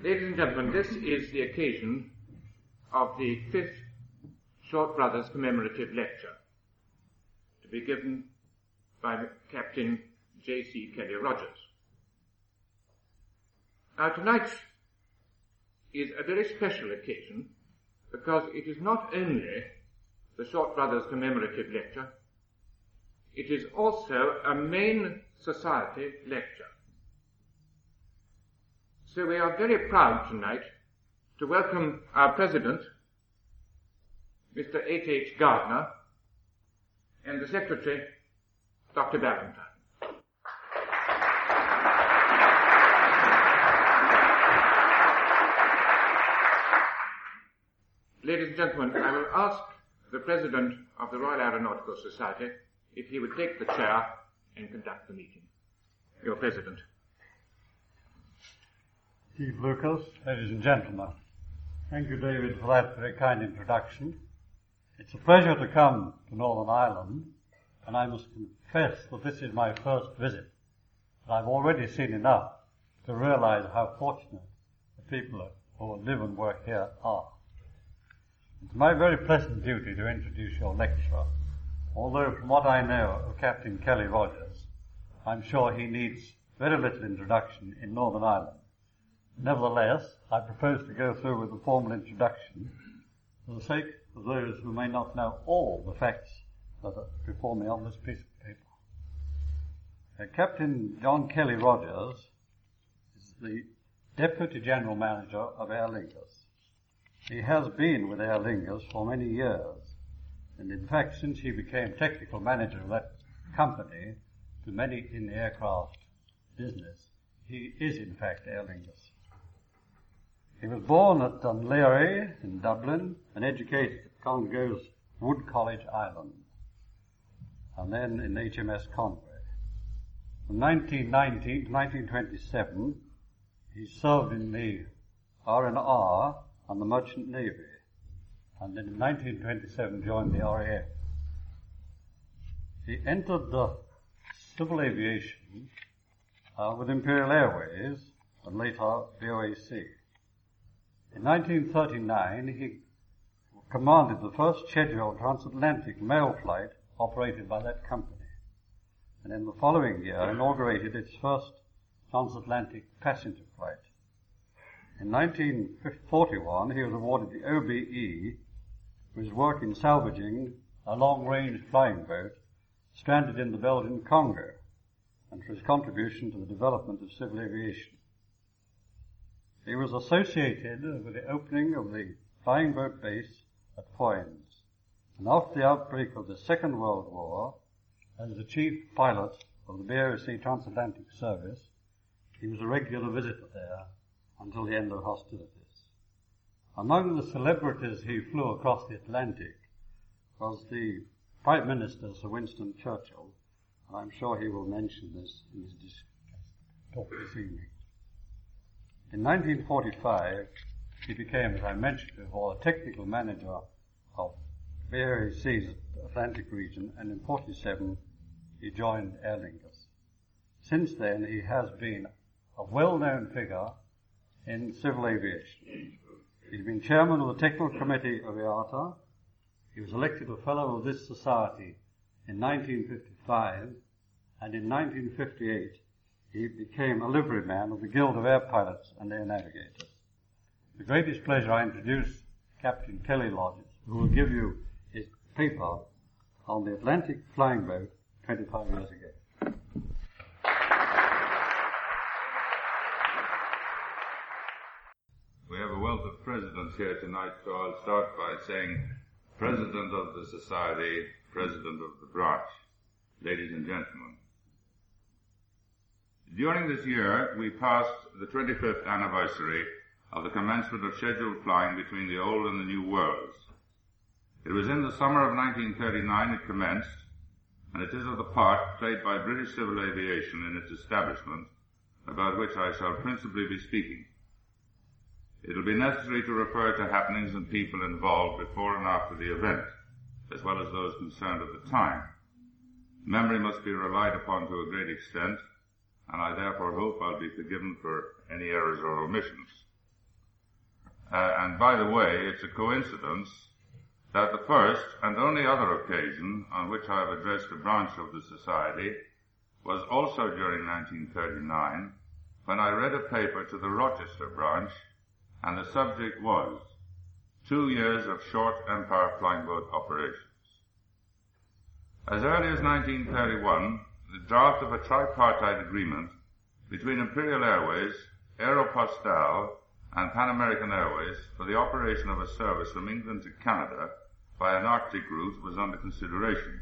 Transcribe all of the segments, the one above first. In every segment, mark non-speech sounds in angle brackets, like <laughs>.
Ladies and gentlemen, this is the occasion of the fifth Short Brothers commemorative lecture to be given by Captain J.C. Kelly Rogers. Now tonight is a very special occasion because it is not only the Short Brothers commemorative lecture, it is also a main society lecture. So we are very proud tonight to welcome our president, Mr. H. H. Gardner, and the secretary, Dr. Ballantyne. Ladies and gentlemen, I will ask the President of the Royal Aeronautical Society if he would take the chair and conduct the meeting. Your President. Chief Lucas, ladies and gentlemen, thank you, David, for that very kind introduction. It's a pleasure to come to Northern Ireland, and I must confess that this is my first visit. But I've already seen enough to realize how fortunate the people who live and work here are. It's my very pleasant duty to introduce your lecturer, although from what I know of Captain Kelly Rogers, I'm sure he needs very little introduction in Northern Ireland. Nevertheless, I propose to go through with a formal introduction for the sake of those who may not know all the facts that are before me on this piece of paper. Uh, Captain John Kelly Rogers is the Deputy General Manager of Aer Lingus. He has been with Aer Lingus for many years, and in fact, since he became technical manager of that company to many in the aircraft business, he is in fact Aer Lingus. He was born at Dunleary in Dublin and educated at Clongowes Wood College, Ireland, and then in HMS Conway. From 1919 to 1927, he served in the RNR and the Merchant Navy, and then in 1927 joined the RAF. He entered the civil aviation uh, with Imperial Airways and later BOAC. In 1939, he commanded the first scheduled transatlantic mail flight operated by that company, and in the following year inaugurated its first transatlantic passenger flight. In 1941, he was awarded the OBE for his work in salvaging a long-range flying boat stranded in the Belgian Congo and for his contribution to the development of civil aviation. He was associated with the opening of the flying boat base at Foynes, and after the outbreak of the Second World War, as the chief pilot of the BOC Transatlantic Service, he was a regular visitor there until the end of hostilities. Among the celebrities he flew across the Atlantic was the Prime Minister, Sir Winston Churchill, and I'm sure he will mention this in his talk this evening. In 1945, he became, as I mentioned before, a technical manager of BOAC's Atlantic region, and in 47, he joined Aer Lingus. Since then, he has been a well-known figure in civil aviation. He's been chairman of the technical committee of IATA. He was elected a fellow of this society in 1955, and in 1958 he became a liveryman of the Guild of Air Pilots and Air Navigators. The greatest pleasure I introduce Captain Kelly Rogers, who will give you his paper on the Atlantic flying boat 25 years ago. We have a wealth of presidents here tonight, so I'll start by saying President of the Society, President of the Branch, ladies and gentlemen. During this year, we passed the 25th anniversary of the commencement of scheduled flying between the old and the new worlds. It was in the summer of 1939 it commenced, and it is of the part played by British civil aviation in its establishment about which I shall principally be speaking. It will be necessary to refer to happenings and people involved before and after the event, as well as those concerned at the time. Memory must be relied upon to a great extent, and I therefore hope I'll be forgiven for any errors or omissions. uh, and by the way, it's a coincidence that the first and only other occasion on which I have addressed a branch of the Society was also during 1939 when I read a paper to the Rochester branch and the subject was two years of short Empire flying boat operations. As early as 1931, the draft of a tripartite agreement between Imperial Airways, Aeropostale, and Pan American Airways for the operation of a service from England to Canada by an Arctic route was under consideration.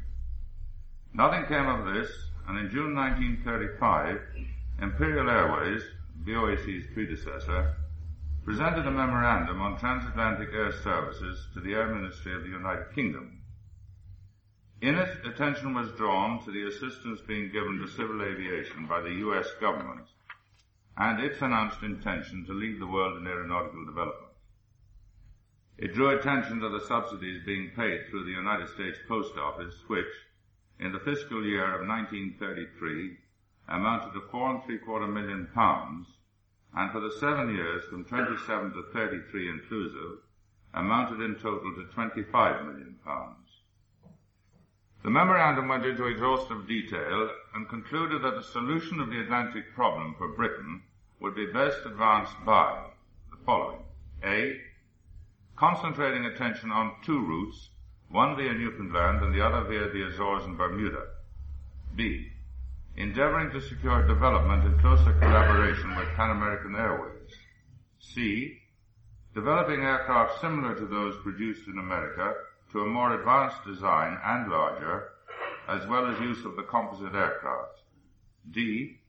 Nothing came of this, and in June 1935, Imperial Airways, BOAC's predecessor, presented a memorandum on transatlantic air services to the Air Ministry of the United Kingdom. In it, attention was drawn to the assistance being given to civil aviation by the US government and its announced intention to lead the world in aeronautical development. It drew attention to the subsidies being paid through the United States Post Office, which, in the fiscal year of 1933, amounted to four and three quarter million pounds, and for the seven years from 27 to 33 inclusive, amounted in total to 25 million pounds. The memorandum went into exhaustive detail and concluded that the solution of the Atlantic problem for Britain would be best advanced by the following. A. Concentrating attention on two routes, one via Newfoundland and the other via the Azores and Bermuda. B. Endeavoring to secure development in closer collaboration with Pan American Airways. C. Developing aircraft similar to those produced in America to a more advanced design and larger, as well as use of the composite aircraft. D.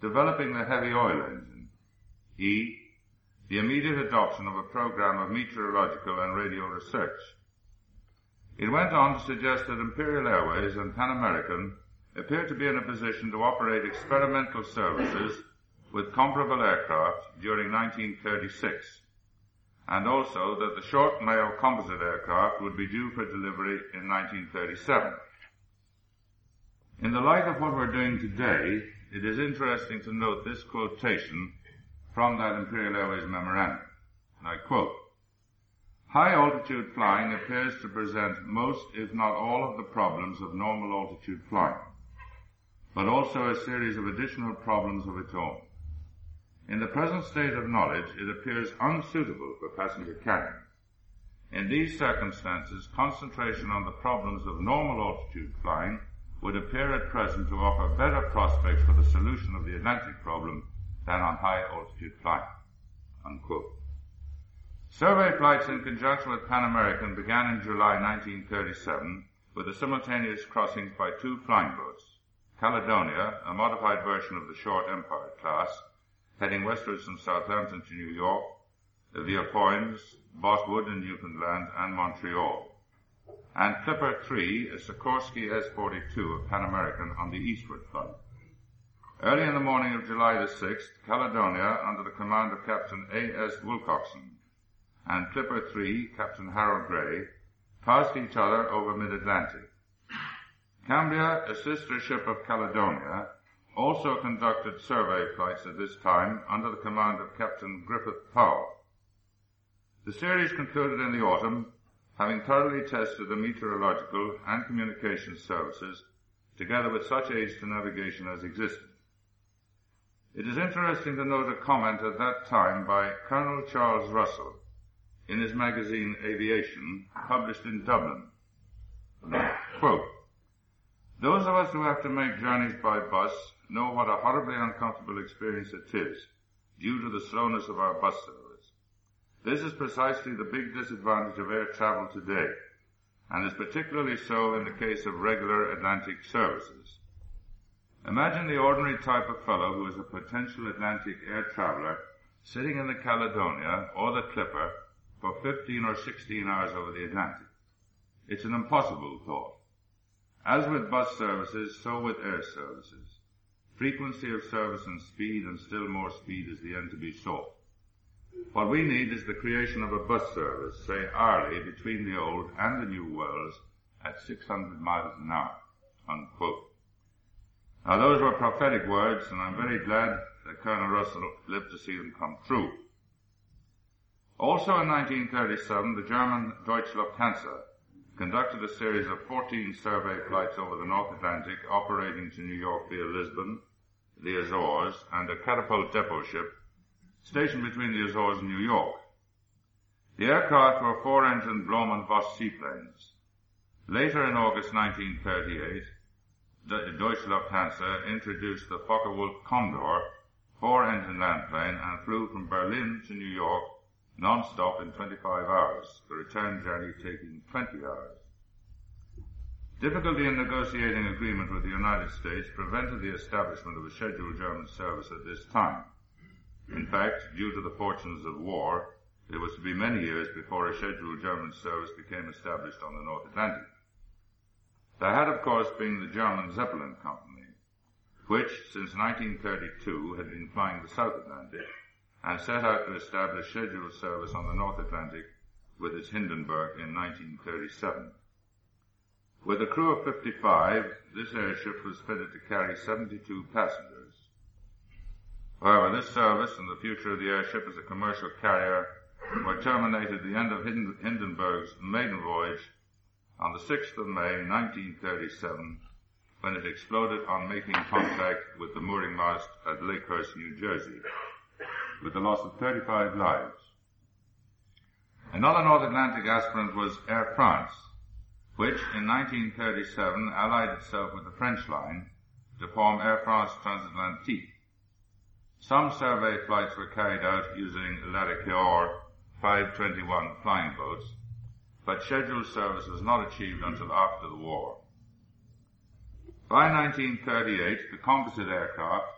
Developing the heavy oil engine. E. The immediate adoption of a program of meteorological and radio research. It went on to suggest that Imperial Airways and Pan American appear to be in a position to operate experimental services with comparable aircraft during 1936 and also that the Short Mayo composite aircraft would be due for delivery in 1937. In the light of what we're doing today, it is interesting to note this quotation from that Imperial Airways memorandum. And I quote, High altitude flying appears to present most, if not all, of the problems of normal altitude flying, but also a series of additional problems of its own. In the present state of knowledge, it appears unsuitable for passenger carrying. In these circumstances, concentration on the problems of normal altitude flying would appear at present to offer better prospects for the solution of the Atlantic problem than on high altitude flying. Unquote. Survey flights in conjunction with Pan American began in July 1937 with the simultaneous crossings by two flying boats, Caledonia, a modified version of the short Empire class, heading westwards from Southampton to New York, via Foynes, Botwood in Newfoundland, and Montreal. And Clipper 3, a Sikorsky S-42 of Pan American on the eastward flight. Early in the morning of July the 6th, Caledonia, under the command of Captain A.S. Wilcockson, and Clipper 3, Captain Harold Gray, passed each other over mid-Atlantic. Cambria, a sister ship of Caledonia, also conducted survey flights at this time under the command of Captain Griffith Powell. The series concluded in the autumn, having thoroughly tested the meteorological and communications services, together with such aids to navigation as existed. It is interesting to note a comment at that time by Colonel Charles Russell in his magazine Aviation, published in Dublin. Quote, those of us who have to make journeys by bus know what a horribly uncomfortable experience it is, due to the slowness of our bus service. This is precisely the big disadvantage of air travel today, and is particularly so in the case of regular Atlantic services. Imagine the ordinary type of fellow who is a potential Atlantic air traveler sitting in the Caledonia or the Clipper for 15 or 16 hours over the Atlantic. It's an impossible thought. As with bus services, so with air services. Frequency of service and speed, and still more speed is the end to be sought. What we need is the creation of a bus service, say hourly, between the old and the new worlds at 600 miles an hour. Unquote. Now those were prophetic words, and I'm very glad that Colonel Russell lived to see them come true. Also in 1937, the German Deutsche Lufthansa conducted a series of 14 survey flights over the North Atlantic, operating to New York via Lisbon, the Azores, and a catapult depot ship stationed between the Azores and New York. The aircraft were four-engine Blohm + Voss seaplanes. Later in August 1938, the Deutsche Lufthansa introduced the Focke-Wulf Condor four-engine landplane and flew from Berlin to New York non-stop in 25 hours, the return journey taking 20 hours. Difficulty in negotiating agreement with the United States prevented the establishment of a scheduled German service at this time. In fact, due to the fortunes of war, it was to be many years before a scheduled German service became established on the North Atlantic. There had, of course, been the German Zeppelin Company, which, since 1932, had been flying the South Atlantic and set out to establish scheduled service on the North Atlantic with its Hindenburg in 1937. With a crew of 55, this airship was fitted to carry 72 passengers. However, this service and the future of the airship as a commercial carrier were terminated at the end of Hindenburg's maiden voyage on the 6th of May 1937 when it exploded on making contact with the mooring mast at Lakehurst, New Jersey with the loss of 35 lives. Another North Atlantic aspirant was Air France, which in 1937 allied itself with the French line to form Air France Transatlantique. Some survey flights were carried out using Latécoère 521 flying boats, but scheduled service was not achieved until after the war. By 1938, the composite aircraft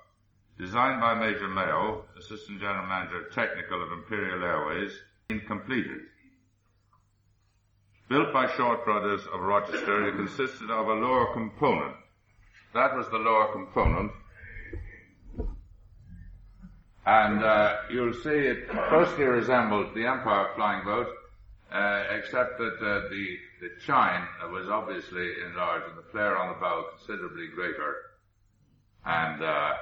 designed by Major Mayo, Assistant General Manager Technical of Imperial Airways, been completed. Built by Short Brothers of Rochester, it consisted of a lower component. That was the lower component. And uh, you'll see it closely resembled the Empire flying boat, uh, except that uh, the, the chine was obviously enlarged and the flare on the bow considerably greater. And uh,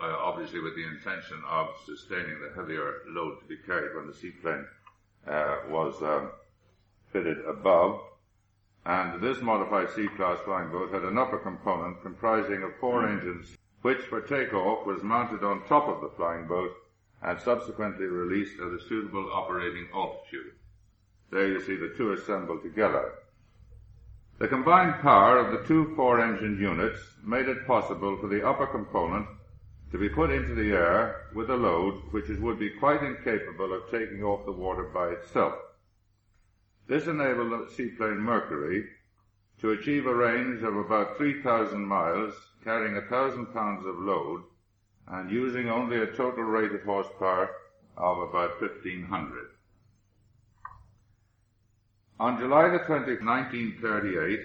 obviously with the intention of sustaining the heavier load to be carried when the seaplane uh, was um, fitted above. And this modified C-class flying boat had an upper component comprising of four engines, which for takeoff was mounted on top of the flying boat and subsequently released at a suitable operating altitude. There you see the two assembled together. The combined power of the two four-engine units made it possible for the upper component to be put into the air with a load which it would be quite incapable of taking off the water by itself. This enabled the seaplane Mercury to achieve a range of about 3,000 miles, carrying a thousand pounds of load, and using only a total rate of horsepower of about 1,500. On July the 20th, 1938,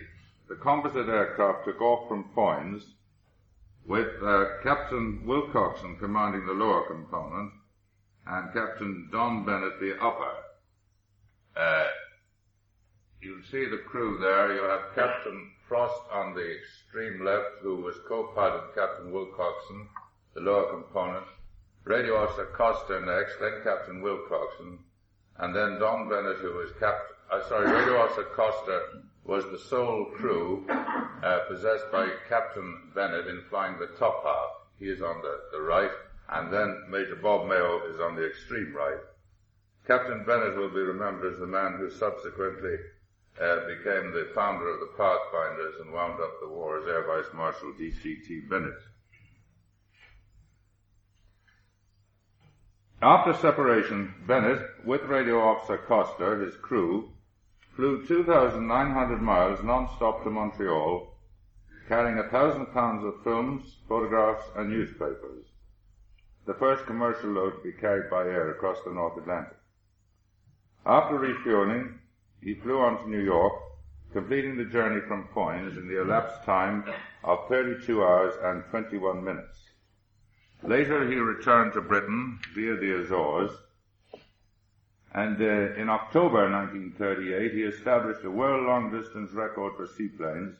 the composite aircraft took off from Foynes with uh, Captain Wilcockson commanding the lower component and Captain Don Bennett the upper. Uh, you'll see the crew there. You have Captain Frost on the extreme left, who was co-pilot of Captain Wilcockson, the lower component. Radio Officer Costa next, then Captain Wilcockson, and then Don Bennett, who was Captain, uh, sorry, Radio Officer Costa was the sole crew uh, possessed by Captain Bennett in flying the top half. He is on the, the right, and then Major Bob Mayo is on the extreme right. Captain Bennett will be remembered as the man who subsequently uh, became the founder of the Pathfinders and wound up the war as Air Vice Marshal D.C.T. Bennett. After separation, Bennett, with Radio Officer Costa, his crew, flew 2,900 miles non-stop to Montreal, carrying a thousand pounds of films, photographs, and newspapers. The first commercial load to be carried by air across the North Atlantic. After refueling, he flew on to New York, completing the journey from Foynes in the elapsed time of 32 hours and 21 minutes. Later he returned to Britain via the Azores, and uh, in October 1938, he established a world long distance record for seaplanes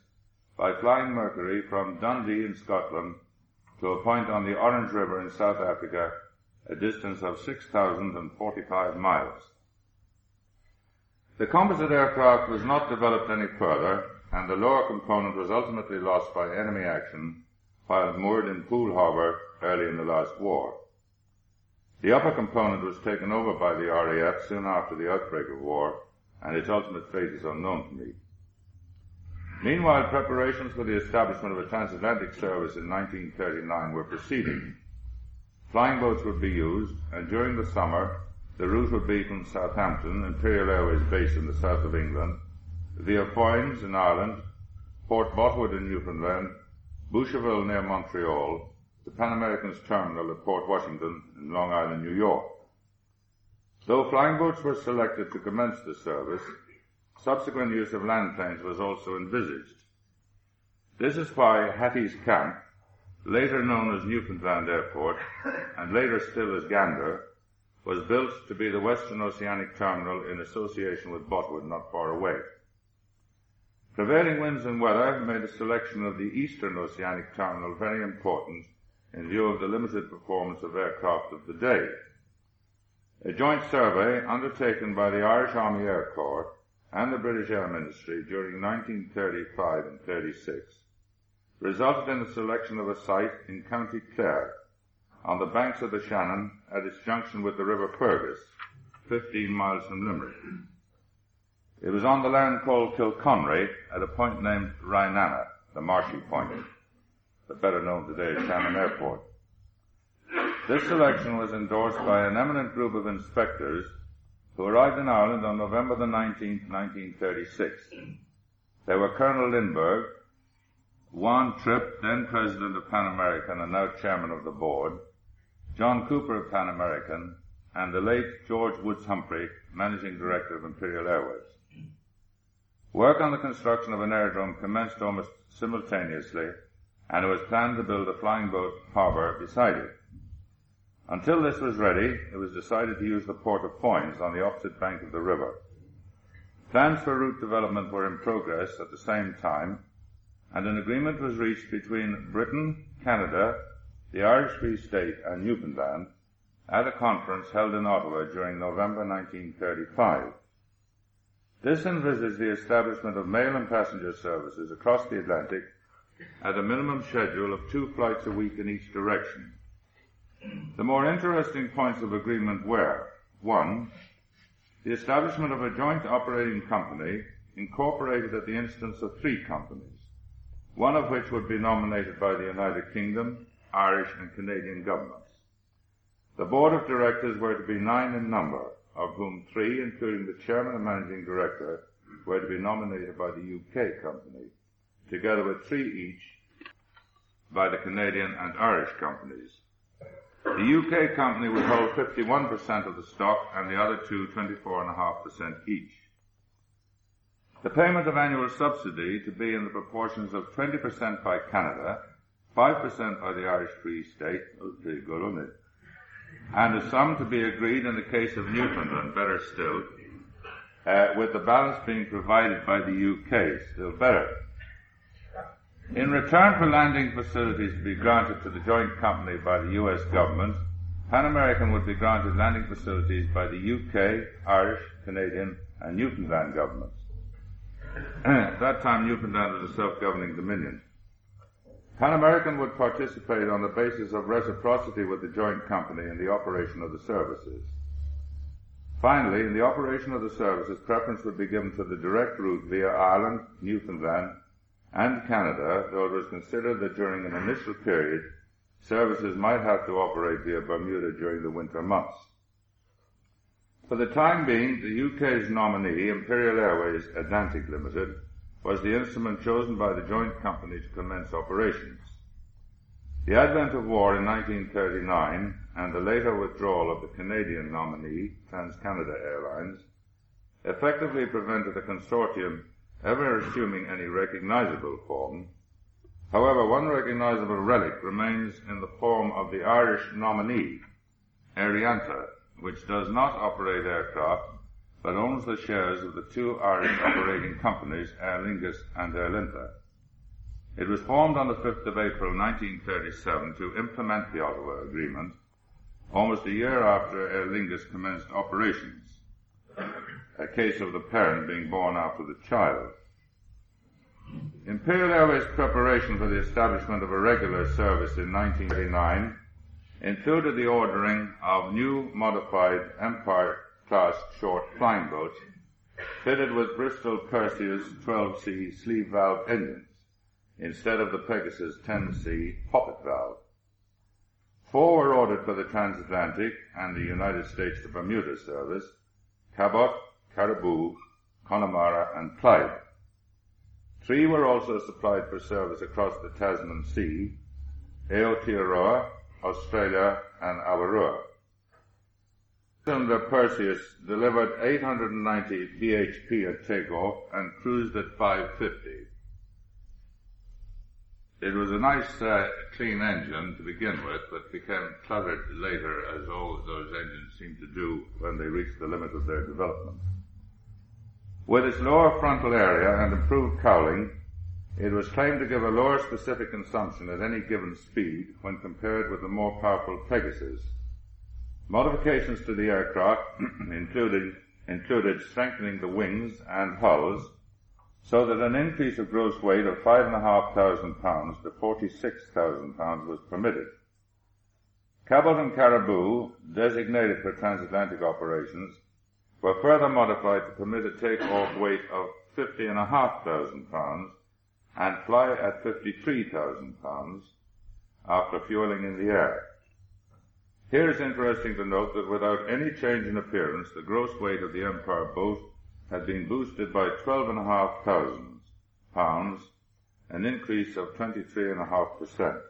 by flying Mercury from Dundee in Scotland to a point on the Orange River in South Africa a distance of 6,045 miles. The composite aircraft was not developed any further, and the lower component was ultimately lost by enemy action while moored in Poole Harbour early in the last war. The upper component was taken over by the RAF soon after the outbreak of war, and its ultimate fate is unknown to me. Meanwhile, preparations for the establishment of a transatlantic service in 1939 were proceeding. Flying boats would be used, and during the summer, the route would be from Southampton, Imperial Airways base in the south of England, via Foynes in Ireland, Port Botwood in Newfoundland, Boucherville near Montreal, the Pan American's terminal at Port Washington in Long Island, New York. Though flying boats were selected to commence the service, subsequent use of land planes was also envisaged. This is why Hattie's Camp, later known as Newfoundland Airport, and later still as Gander, was built to be the Western Oceanic Terminal in association with Botwood not far away. Prevailing winds and weather made the selection of the Eastern Oceanic Terminal very important in view of the limited performance of aircraft of the day. A joint survey undertaken by the Irish Army Air Corps and the British Air Ministry during 1935 and 36 resulted in the selection of a site in County Clare on the banks of the Shannon at its junction with the River Fergus, 15 miles from Limerick. It was on the land called Kilconry at a point named Rineanna, the marshy point, but better known today as Shannon Airport. This selection was endorsed by an eminent group of inspectors who arrived in Ireland on November the 19th, 1936. They were Colonel Lindbergh, Juan Trippe, then president of Pan American and now chairman of the board, John Cooper of Pan American, and the late George Woods Humphery, managing director of Imperial Airways. Work on the construction of an aerodrome commenced almost simultaneously, and it was planned to build a flying boat harbour beside it. Until this was ready, it was decided to use the port of Foynes on the opposite bank of the river. Plans for route development were in progress at the same time, and an agreement was reached between Britain, Canada, the Irish Free State, and Newfoundland at a conference held in Ottawa during November 1935. This envisaged the establishment of mail and passenger services across the Atlantic at a minimum schedule of two flights a week in each direction. The more interesting points of agreement were, one, the establishment of a joint operating company incorporated at the instance of three companies, one of which would be nominated by the United Kingdom, Irish and Canadian governments. The board of directors were to be nine in number, of whom three, including the chairman and managing director, were to be nominated by the UK company, together with three each by the Canadian and Irish companies. The UK company would hold 51% of the stock and the other two 24.5% each. The payment of annual subsidy to be in the proportions of 20% by Canada 5% by the Irish Free State, oh, pretty good, isn't it? And a sum to be agreed in the case of Newfoundland, better still, uh, with the balance being provided by the UK, still better. In return for landing facilities to be granted to the joint company by the US government, Pan American would be granted landing facilities by the UK, Irish, Canadian, and Newfoundland governments. At that time, Newfoundland was a self-governing dominion. Pan American would participate on the basis of reciprocity with the joint company in the operation of the services. Finally, in the operation of the services, preference would be given to the direct route via Ireland, Newfoundland, and Canada, though it was considered that during an initial period, services might have to operate via Bermuda during the winter months. For the time being, the UK's nominee, Imperial Airways Atlantic Limited, was the instrument chosen by the joint company to commence operations. The advent of war in 1939 and the later withdrawal of the Canadian nominee, TransCanada Airlines, effectively prevented the consortium ever assuming any recognizable form. However, one recognizable relic remains in the form of the Irish nominee, Aer Rianta, which does not operate aircraft but owns the shares of the two Irish operating companies, Aer Lingus and Aer Linte. It was formed on the 5th of April 1937 to implement the Ottawa Agreement, almost a year after Aer Lingus commenced operations, a case of the parent being born after the child. Imperial Airways' preparation for the establishment of a regular service in 1939 included the ordering of new modified Empire class short flying boats fitted with Bristol Perseus 12C sleeve valve engines instead of the Pegasus 10C poppet valve. Four were ordered for the transatlantic and the United States to Bermuda service, Cabot, Caribou, Connemara, and Clyde. Three were also supplied for service across the Tasman Sea, Aotearoa, Australia, and Avarua. The Perseus delivered 890 bhp at takeoff and cruised at 550. It was a nice, uh, clean engine to begin with, but became cluttered later, as all those engines seem to do when they reach the limit of their development. With its lower frontal area and improved cowling, it was claimed to give a lower specific consumption at any given speed when compared with the more powerful Pegasus. Modifications to the aircraft <clears throat> included, included strengthening the wings and hulls so that an increase of gross weight of 5,500 pounds to 46,000 pounds was permitted. Cabot and Caribou, designated for transatlantic operations, were further modified to permit a take-off weight of 50,500 pounds and fly at 53,000 pounds after fueling in the air. Here it's interesting to note that without any change in appearance, the gross weight of the Empire boat had been boosted by 12,500 pounds, an increase of 23.5%.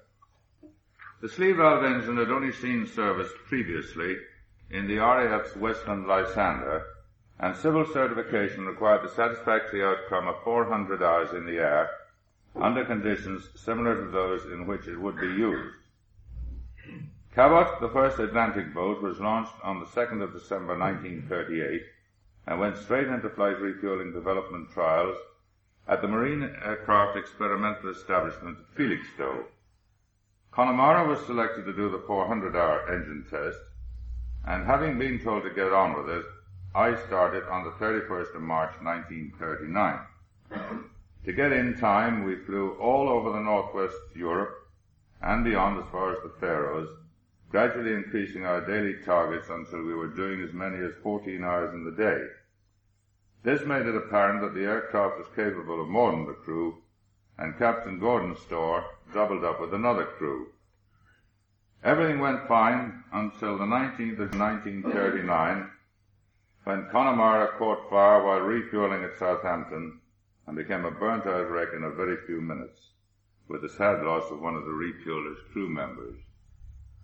The sleeve valve engine had only seen service previously in the RAF's Westland Lysander, and civil certification required the satisfactory outcome of 400 hours in the air under conditions similar to those in which it would be used. Cabot, the first Atlantic boat, was launched on the 2nd of December 1938 and went straight into flight refueling development trials at the Marine Aircraft Experimental Establishment at Felixstowe. Connemara was selected to do the 400-hour engine test, and having been told to get on with it, I started on the 31st of March 1939. To get in time, we flew all over the northwest Europe and beyond as far as the Faroes, gradually increasing our daily targets until we were doing as many as 14 hours in the day. This made it apparent that the aircraft was capable of more than the crew, and Captain Gordon Storr doubled up with another crew. Everything went fine until the 19th of 1939, when Connemara caught fire while refueling at Southampton and became a burnt out wreck in a very few minutes, with the sad loss of one of the refueler's crew members.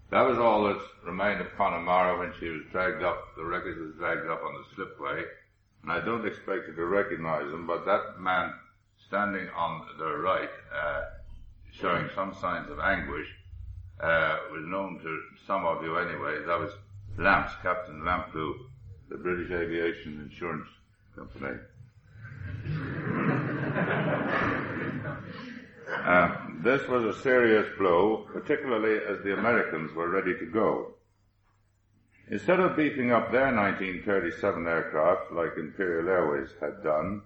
That was all that remained of Connemara when she was dragged up, the wreckage was dragged up on the slipway, and I don't expect you to recognize him, but that man standing on the right, uh, showing some signs of anguish, uh, was known to some of you anyway. That was Lamps, Captain Lamplugh, the British Aviation Insurance Company. <laughs> Uh, this was a serious blow, particularly as the Americans were ready to go. Instead of beefing up their 1937 aircraft like Imperial Airways had done,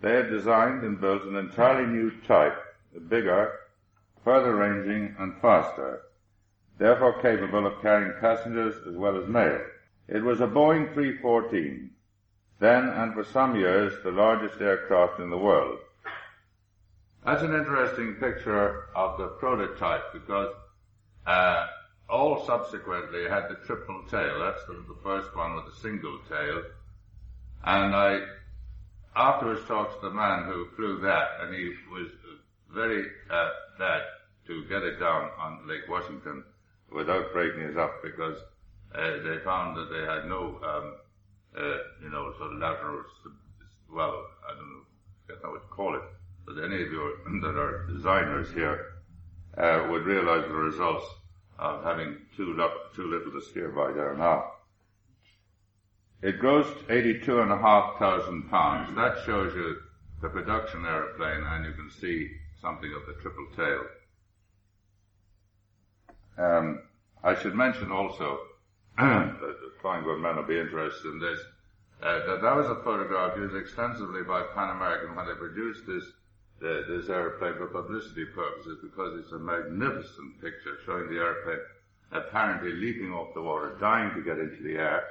they had designed and built an entirely new type, a bigger, further ranging, and faster, therefore capable of carrying passengers as well as mail. It was a Boeing 314, then and for some years the largest aircraft in the world. That's an interesting picture of the prototype because uh, all subsequently had the triple tail. That's the, the, first one with the single tail. And I afterwards talked to the man who flew that, and he was very uh, glad to get it down on Lake Washington without breaking it up because uh, they found that they had no um, uh, you know, sort of lateral, well, I don't know, I don't know what to call it, but any of you <laughs> that are designers here uh, would realize the results of having too, too little to steer by there now. It grossed 82,500 pounds. That shows you the production airplane and you can see something of the triple tail. Um, I should mention also, <clears throat> that good men will be interested in this, uh, that that was a photograph used extensively by Pan American when they produced this this airplane for publicity purposes because it's a magnificent picture showing the airplane apparently leaping off the water, dying to get into the air,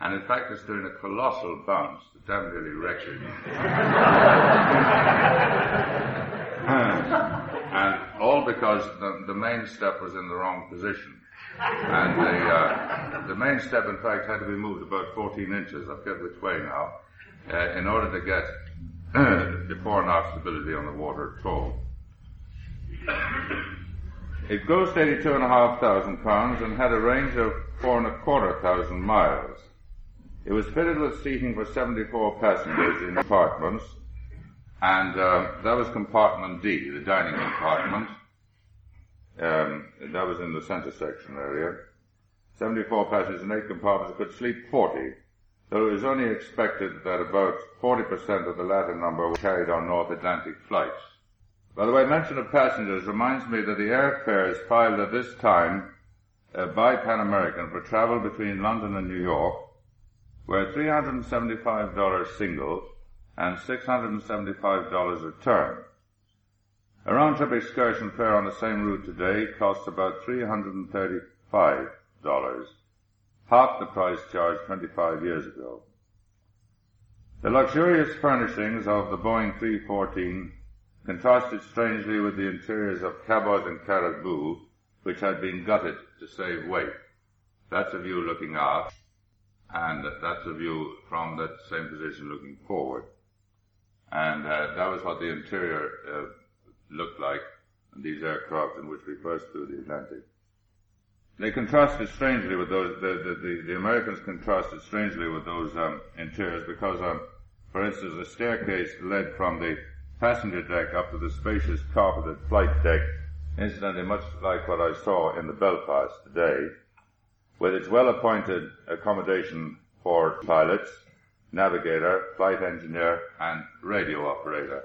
and in fact it's doing a colossal bounce, the damn nearly record. <laughs> <laughs> and all because the, the main step was in the wrong position. And the, uh, the main step, in fact, had to be moved about 14 inches, I forget which way now, uh, in order to get <coughs> the fore and aft stability on the water at all. It grossed 82,500 pounds and had a range of four and a quarter thousand miles. It was fitted with seating for 74 passengers in compartments, and uh, that was compartment D, the dining compartment. Um, that was in the center section area. 74 passengers in eight compartments could sleep 40, though it was only expected that about 40% of the latter number were carried on North Atlantic flights. By the way, mention of passengers reminds me that the airfares filed at this time uh, by Pan American for travel between London and New York were $375 single and $675 return. A round-trip excursion fare on the same route today costs about $335, half the price charged 25 years ago. The luxurious furnishings of the Boeing 314 contrasted strangely with the interiors of Cabot and Caribou, which had been gutted to save weight. That's a view looking aft, and that's a view from that same position looking forward. And uh, that was what the interior uh, looked like in these aircraft in which we first flew the Atlantic. They contrasted strangely with those, the, the, the, the Americans contrasted strangely with those um, interiors because, um, for instance, the staircase led from the passenger deck up to the spacious carpeted flight deck, incidentally much like what I saw in the Belfast today, with its well-appointed accommodation for pilots, navigator, flight engineer, and radio operator.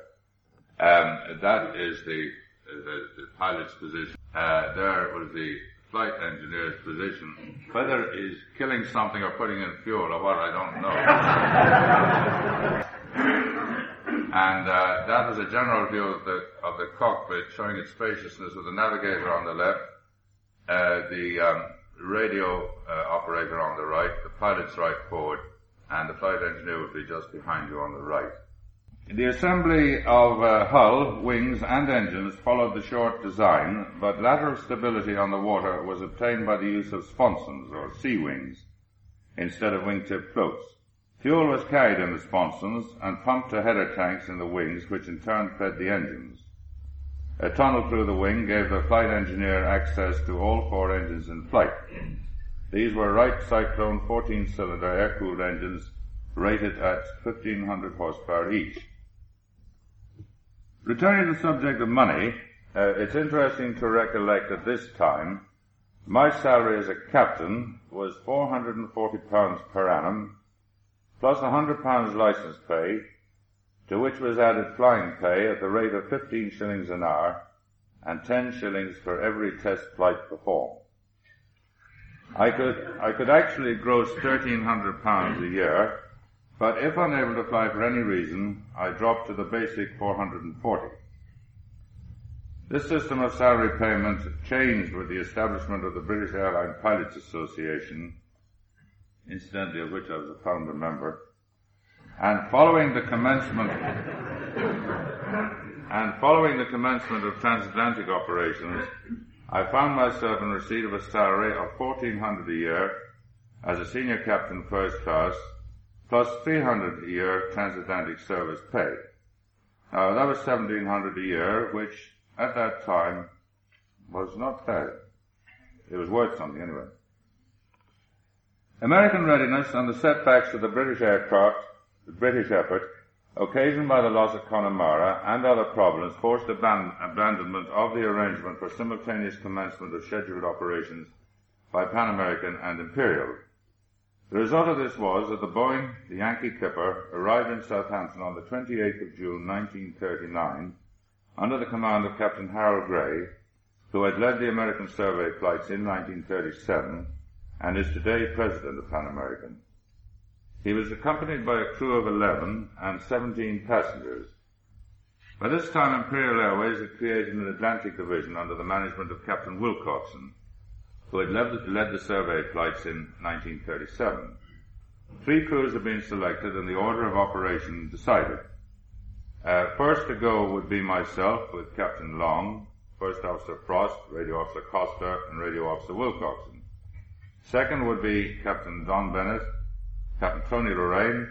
Um, that is the, the, the pilot's position. Uh, there was the flight engineer's position. Whether he's killing something or putting in fuel or what, I don't know. <laughs> and uh, that was a general view of the of the cockpit, showing its spaciousness with the navigator on the left, uh, the um, radio uh, operator on the right, the pilot's right forward, and the flight engineer would be just behind you on the right. The assembly of uh, hull, wings, and engines followed the short design, but lateral stability on the water was obtained by the use of sponsons, or sea wings, instead of wingtip floats. Fuel was carried in the sponsons and pumped to header tanks in the wings, which in turn fed the engines. A tunnel through the wing gave the flight engineer access to all four engines in flight. These were Wright Cyclone 14-cylinder air-cooled engines rated at 1500 horsepower each. Returning to the subject of money, uh, it's interesting to recollect at this time my salary as a captain was £440 per annum, £100 license pay, to which was added flying pay at the rate of 15 shillings an hour and 10 shillings for every test flight performed. I could, I could actually gross £1,300 a year, but if unable to fly for any reason, I dropped to the basic 440. This system of salary payment changed with the establishment of the British Airline Pilots Association, incidentally of which I was a founder member, and following the commencement and following the commencement of transatlantic operations, I found myself in receipt of a salary of 1400 a year as a senior captain first class plus 300 a year transatlantic service pay. Now that was 1700 a year, which at that time was not bad. It was worth something anyway. American readiness and the setbacks to the British aircraft, the British effort, occasioned by the loss of Connemara and other problems, forced aban- abandonment of the arrangement for simultaneous commencement of scheduled operations by Pan American and Imperial. The result of this was that the Boeing, the Yankee Clipper, arrived in Southampton on the 28th of June 1939 under the command of Captain Harold Gray, who had led the American survey flights in 1937 and is today president of Pan American. He was accompanied by a crew of 11 and 17 passengers. By this time, Imperial Airways had created an Atlantic division under the management of Captain Wilcockson, who had led the, led the survey flights in 1937. Three crews had been selected and the order of operation decided. Uh, first to go would be myself with Captain Long, First Officer Frost, Radio Officer Costa, and Radio Officer Wilcockson. Second would be Captain Don Bennett, Captain Tony Lorraine,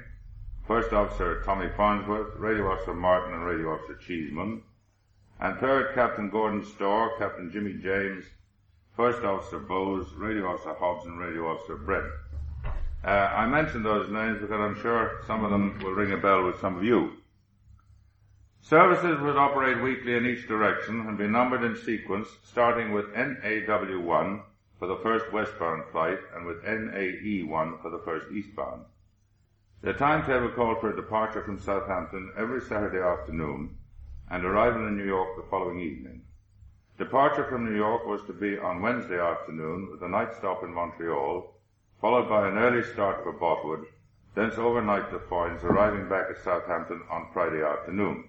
First Officer Tommy Farnsworth, Radio Officer Martin, and Radio Officer Cheeseman. And third, Captain Gordon Storr, Captain Jimmy James, First Officer Bowes, Radio Officer Hobbs, and Radio Officer Brett. Uh, I mention those names because I'm sure some of them will ring a bell with some of you. Services would operate weekly in each direction and be numbered in sequence, starting with NAW1 for the first westbound flight and with NAE1 for the first eastbound. The timetable called for a departure from Southampton every Saturday afternoon and arrival in New York the following evening. Departure from New York was to be on Wednesday afternoon with a night stop in Montreal, followed by an early start for Botwood, thence overnight to Foynes, arriving back at Southampton on Friday afternoon.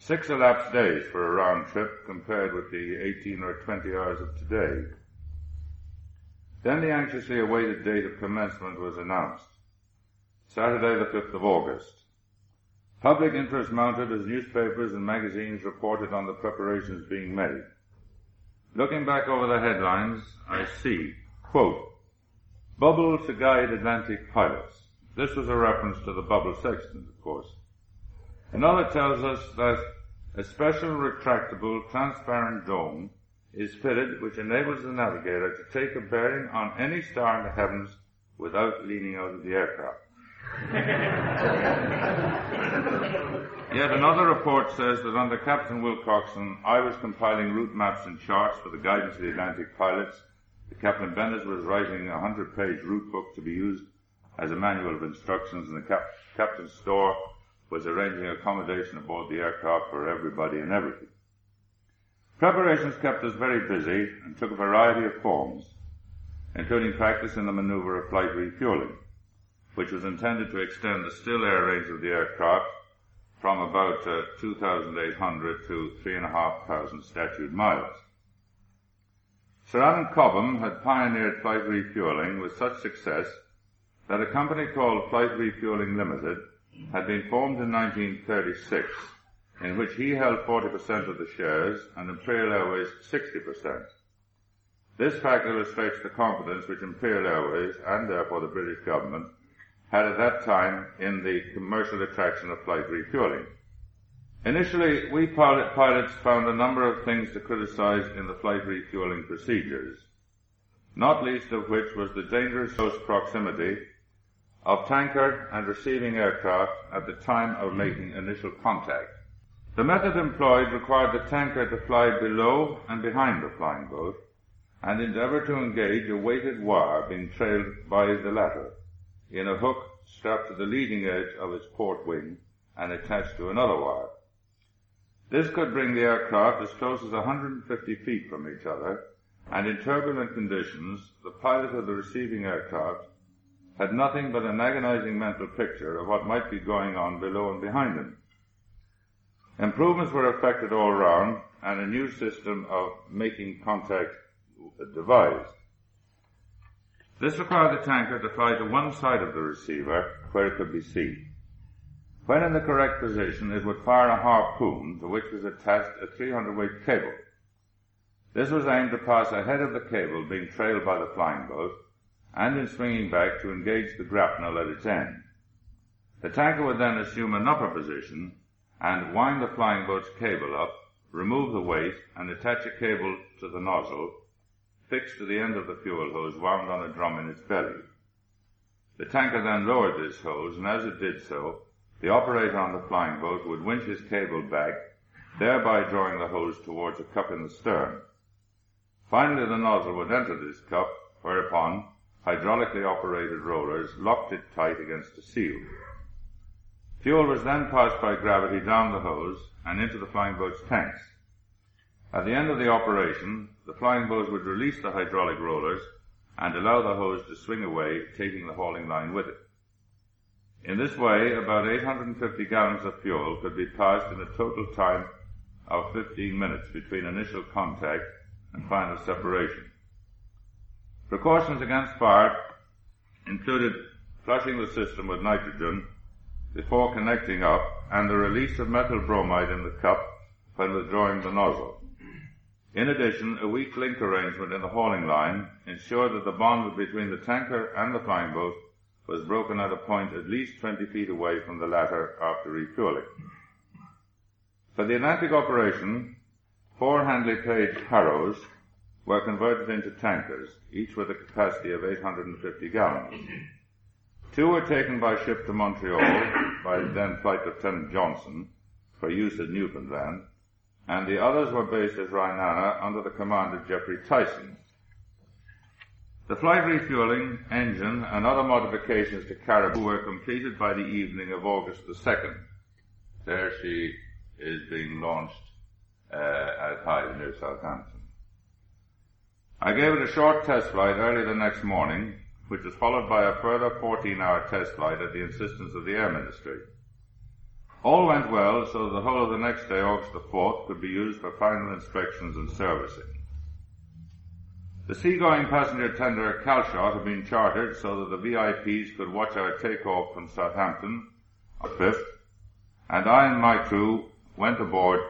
Six elapsed days for a round trip compared with the 18 or 20 hours of today. Then the anxiously awaited date of commencement was announced. Saturday the 5th of August. Public interest mounted as newspapers and magazines reported on the preparations being made. Looking back over the headlines, I see, quote, Bubble to guide Atlantic pilots. This was a reference to the bubble sextant, of course. Another tells us that a special retractable transparent dome is fitted which enables the navigator to take a bearing on any star in the heavens without leaning out of the aircraft. <laughs> Yet another report says that under Captain Wilcockson, I was compiling route maps and charts for the guidance of the Atlantic pilots. Captain Bennett was writing a 100-page route book to be used as a manual of instructions, and the cap- Captain Storr was arranging accommodation aboard the aircraft for everybody and everything. Preparations kept us very busy and took a variety of forms, including practice in the maneuver of flight refueling, which was intended to extend the still air range of the aircraft from about uh, 2,800 to 3,500 statute miles. Sir Alan Cobham had pioneered flight refueling with such success that a company called Flight Refueling Limited had been formed in 1936, in which he held 40% of the shares and Imperial Airways 60%. This fact illustrates the confidence which Imperial Airways, and therefore the British government, had at that time in the commercial attraction of flight refueling. Initially, we pilot, pilots found a number of things to criticize in the flight refueling procedures, not least of which was the dangerous close proximity of tanker and receiving aircraft at the time of making initial contact. The method employed required the tanker to fly below and behind the flying boat and endeavor to engage a weighted wire being trailed by the latter in a hook strapped to the leading edge of its port wing and attached to another wire. This could bring the aircraft as close as 150 feet from each other, and in turbulent conditions, the pilot of the receiving aircraft had nothing but an agonizing mental picture of what might be going on below and behind him. Improvements were effected all round, and a new system of making contact devised. This required the tanker to fly to one side of the receiver where it could be seen. When in the correct position, it would fire a harpoon to which was attached a 300 weight cable. This was aimed to pass ahead of the cable being trailed by the flying boat and in swinging back to engage the grapnel at its end. The tanker would then assume an upper position and wind the flying boat's cable up, remove the weight, and attach a cable to the nozzle fixed to the end of the fuel hose wound on a drum in its belly. The tanker then lowered this hose, and as it did so, the operator on the flying boat would winch his cable back, thereby drawing the hose towards a cup in the stern. Finally, the nozzle would enter this cup, whereupon hydraulically operated rollers locked it tight against a seal. Fuel was then passed by gravity down the hose and into the flying boat's tanks. At the end of the operation, the flying boat would release the hydraulic rollers and allow the hose to swing away, taking the hauling line with it. In this way, about 850 gallons of fuel could be passed in a total time of 15 minutes between initial contact and final separation. Precautions against fire included flushing the system with nitrogen before connecting up and the release of methyl bromide in the cup when withdrawing the nozzle. In addition, a weak link arrangement in the hauling line ensured that the bond between the tanker and the flying boat was broken at a point at least 20 feet away from the latter after refueling. For the Atlantic operation, four Handley Page Harrows were converted into tankers, each with a capacity of 850 gallons. Two were taken by ship to Montreal <coughs> by then Flight Lieutenant Johnson for use at Newfoundland, and the others were based at Rineanna under the command of Geoffrey Tyson. The flight refueling, engine, and other modifications to Caribou were completed by the evening of August the 2nd. There she is being launched uh, at Hythe near Southampton. I gave it a short test flight early the next morning, which was followed by a further 14-hour test flight at the insistence of the Air Ministry. All went well, so the whole of the next day, August the 4th, could be used for final inspections and servicing. The seagoing passenger tender Calshot had been chartered so that the VIPs could watch our takeoff from Southampton on the 5th, and I and my crew went aboard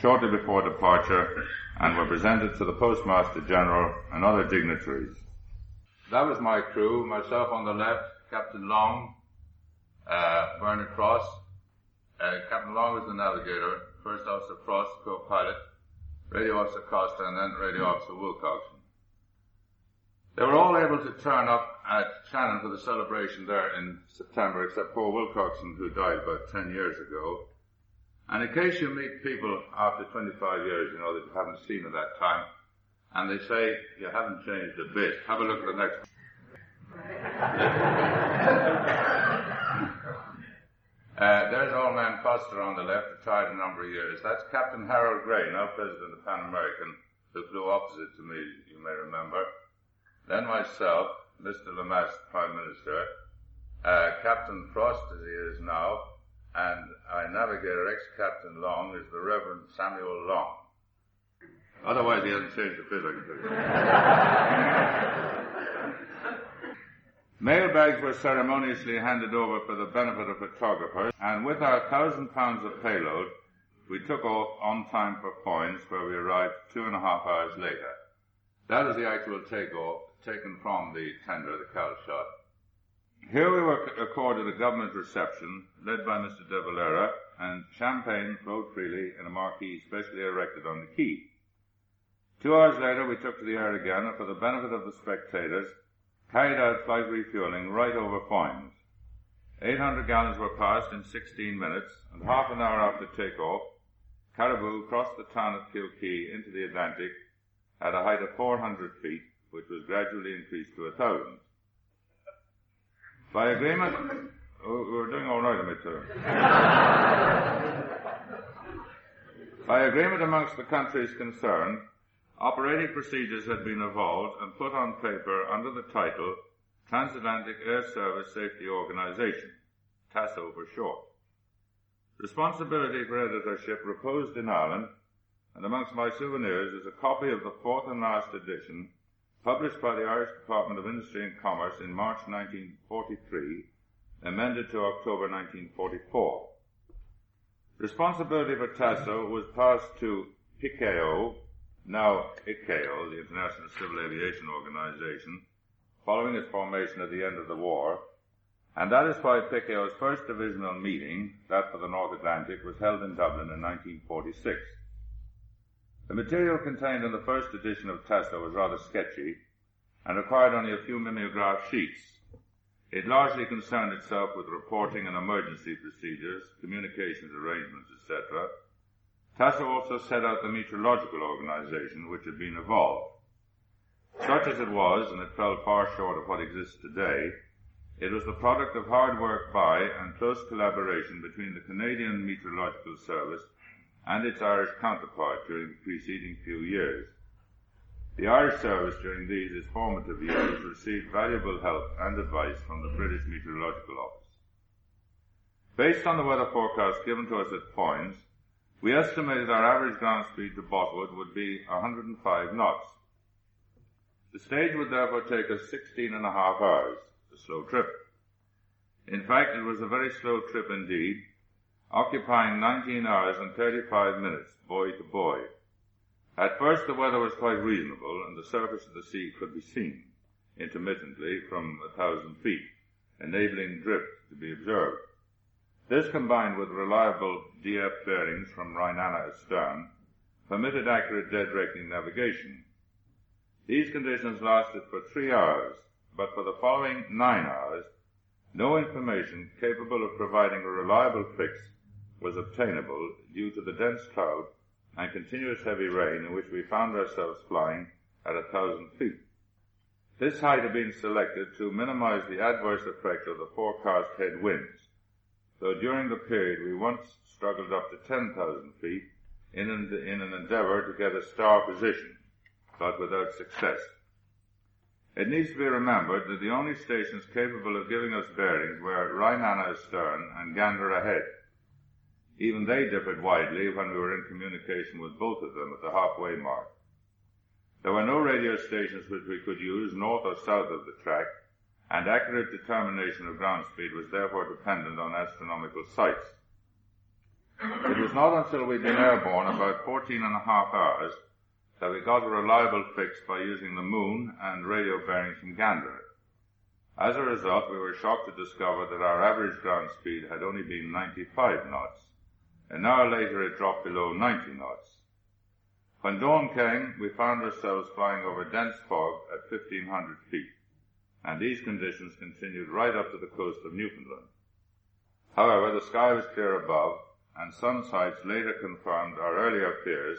shortly before departure and were presented to the Postmaster General and other dignitaries. That was my crew, myself on the left, Captain Long, uh, Bernard Frost, uh, Captain Long was the navigator, First Officer Frost, co-pilot, Radio Officer Costa, and then Radio Officer Wilcockson. They were all able to turn up at Shannon for the celebration there in September, except poor Wilcockson, who died about 10 years ago. And in case you meet people after 25 years, you know, that you haven't seen at that time, and they say you haven't changed a bit, have a look at the next. <laughs> uh, there's old man Foster on the left, retired a number of years. That's Captain Harold Gray, now President of Pan American, who flew opposite to me, you may remember. Then myself, Mr. Lemaistre, Prime Minister, uh, Captain Frost, as he is now, and our navigator, ex-Captain Long, is the Reverend Samuel Long. Otherwise, he hasn't changed a bit, I can tell you. <laughs> Mail bags were ceremoniously handed over for the benefit of photographers, and with our thousand pounds of payload, we took off on time for Foynes, where we arrived two and a half hours later. That is the actual takeoff, taken from the tender, the Calshot. Here we were accorded a government reception led by Mr. de Valera, and champagne flowed freely in a marquee specially erected on the quay. Two hours later, we took to the air again, and for the benefit of the spectators, carried out flight refueling right over Foynes. 800 gallons were passed in 16 minutes, and half an hour after takeoff, Caribou crossed the town of Kilkee into the Atlantic at a height of 400 feet, which was gradually increased to a thousand. By agreement, oh, we're doing all right, midterm. <laughs> By agreement amongst the countries concerned, operating procedures had been evolved and put on paper under the title Transatlantic Air Service Safety Organization, TASO for short. Responsibility for editorship reposed in Ireland, and amongst my souvenirs is a copy of the fourth and last edition published by the Irish Department of Industry and Commerce in March 1943, amended to October 1944. Responsibility for TASO was passed to PICAO, now ICAO, the International Civil Aviation Organization, following its formation at the end of the war, and that is why PICAO's first divisional meeting, that for the North Atlantic, was held in Dublin in 1946. The material contained in the first edition of TASO was rather sketchy and required only a few mimeograph sheets. It largely concerned itself with reporting and emergency procedures, communications arrangements, etc. TASO also set out the meteorological organization which had been evolved. Such as it was, and it fell far short of what exists today, it was the product of hard work by and close collaboration between the Canadian Meteorological Service and its Irish counterpart during the preceding few years. The Irish service during these its formative years received valuable help and advice from the British Meteorological Office. Based on the weather forecast given to us at Foynes, we estimated our average ground speed to Botwood would be 105 knots. The stage would therefore take us 16 and a half hours, a slow trip. In fact, it was a very slow trip indeed, occupying 19 hours and 35 minutes, buoy to buoy. At first the weather was quite reasonable and the surface of the sea could be seen intermittently from a thousand feet, enabling drift to be observed. This combined with reliable DF bearings from Rineanna astern permitted accurate dead reckoning navigation. These conditions lasted for three hours, but for the following nine hours, no information capable of providing a reliable fix was obtainable due to the dense cloud and continuous heavy rain in which we found ourselves flying at a thousand feet. This height had been selected to minimize the adverse effect of the forecast head winds, though during the period we once struggled up to 10,000 feet in an, in an endeavor to get a star position, but without success. It needs to be remembered that the only stations capable of giving us bearings were Rineanna astern and Gander ahead. Even they differed widely when we were in communication with both of them at the halfway mark. There were no radio stations which we could use north or south of the track, and accurate determination of ground speed was therefore dependent on astronomical sights. It was not until we'd been airborne about 14 and a half hours that we got a reliable fix by using the moon and radio bearings from Gander. As a result, we were shocked to discover that our average ground speed had only been 95 knots. An hour later it dropped below 90 knots. When dawn came, we found ourselves flying over dense fog at 1500 feet, and these conditions continued right up to the coast of Newfoundland. However, the sky was clear above, and sun sights later confirmed our earlier fears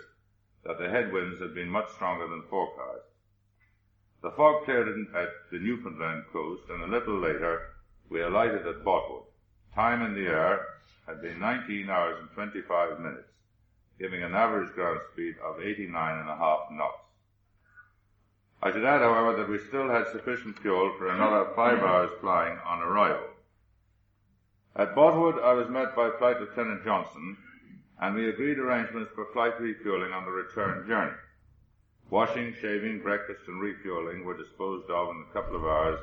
that the headwinds had been much stronger than forecast. The fog cleared at the Newfoundland coast, and a little later we alighted at Botwood. Time in the air had been 19 hours and 25 minutes, giving an average ground speed of 89 and a half knots. I should add, however, that we still had sufficient fuel for another five hours flying on arrival. At Botwood, I was met by Flight Lieutenant Johnson, and we agreed arrangements for flight refueling on the return journey. Washing, shaving, breakfast, and refueling were disposed of in a couple of hours,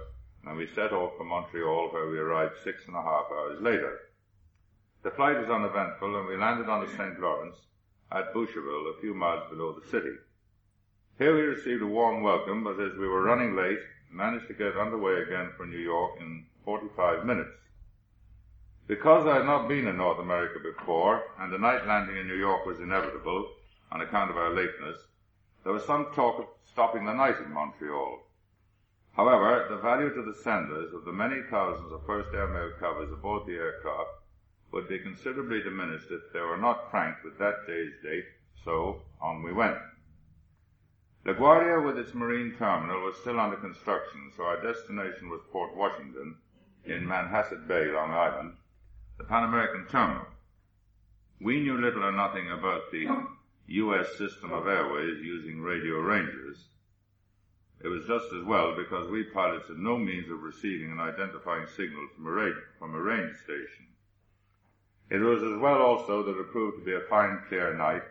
and we set off for Montreal, where we arrived six and a half hours later. The flight was uneventful, and we landed on the St. Lawrence at Boucherville, a few miles below the city. Here we received a warm welcome, but as we were running late, managed to get underway again for New York in 45 minutes. Because I had not been in North America before, and a night landing in New York was inevitable on account of our lateness, there was some talk of stopping the night in Montreal. However, the value to the senders of the many thousands of first airmail covers aboard the aircraft would be considerably diminished if they were not franked with that day's date, so on we went. LaGuardia with its marine terminal was still under construction, so our destination was Port Washington in Manhasset Bay, Long Island, the Pan American terminal. We knew little or nothing about the U.S. system of airways using radio ranges. It was just as well because we pilots had no means of receiving and identifying signals from a, radio, from a range station. It was as well also that it proved to be a fine clear night,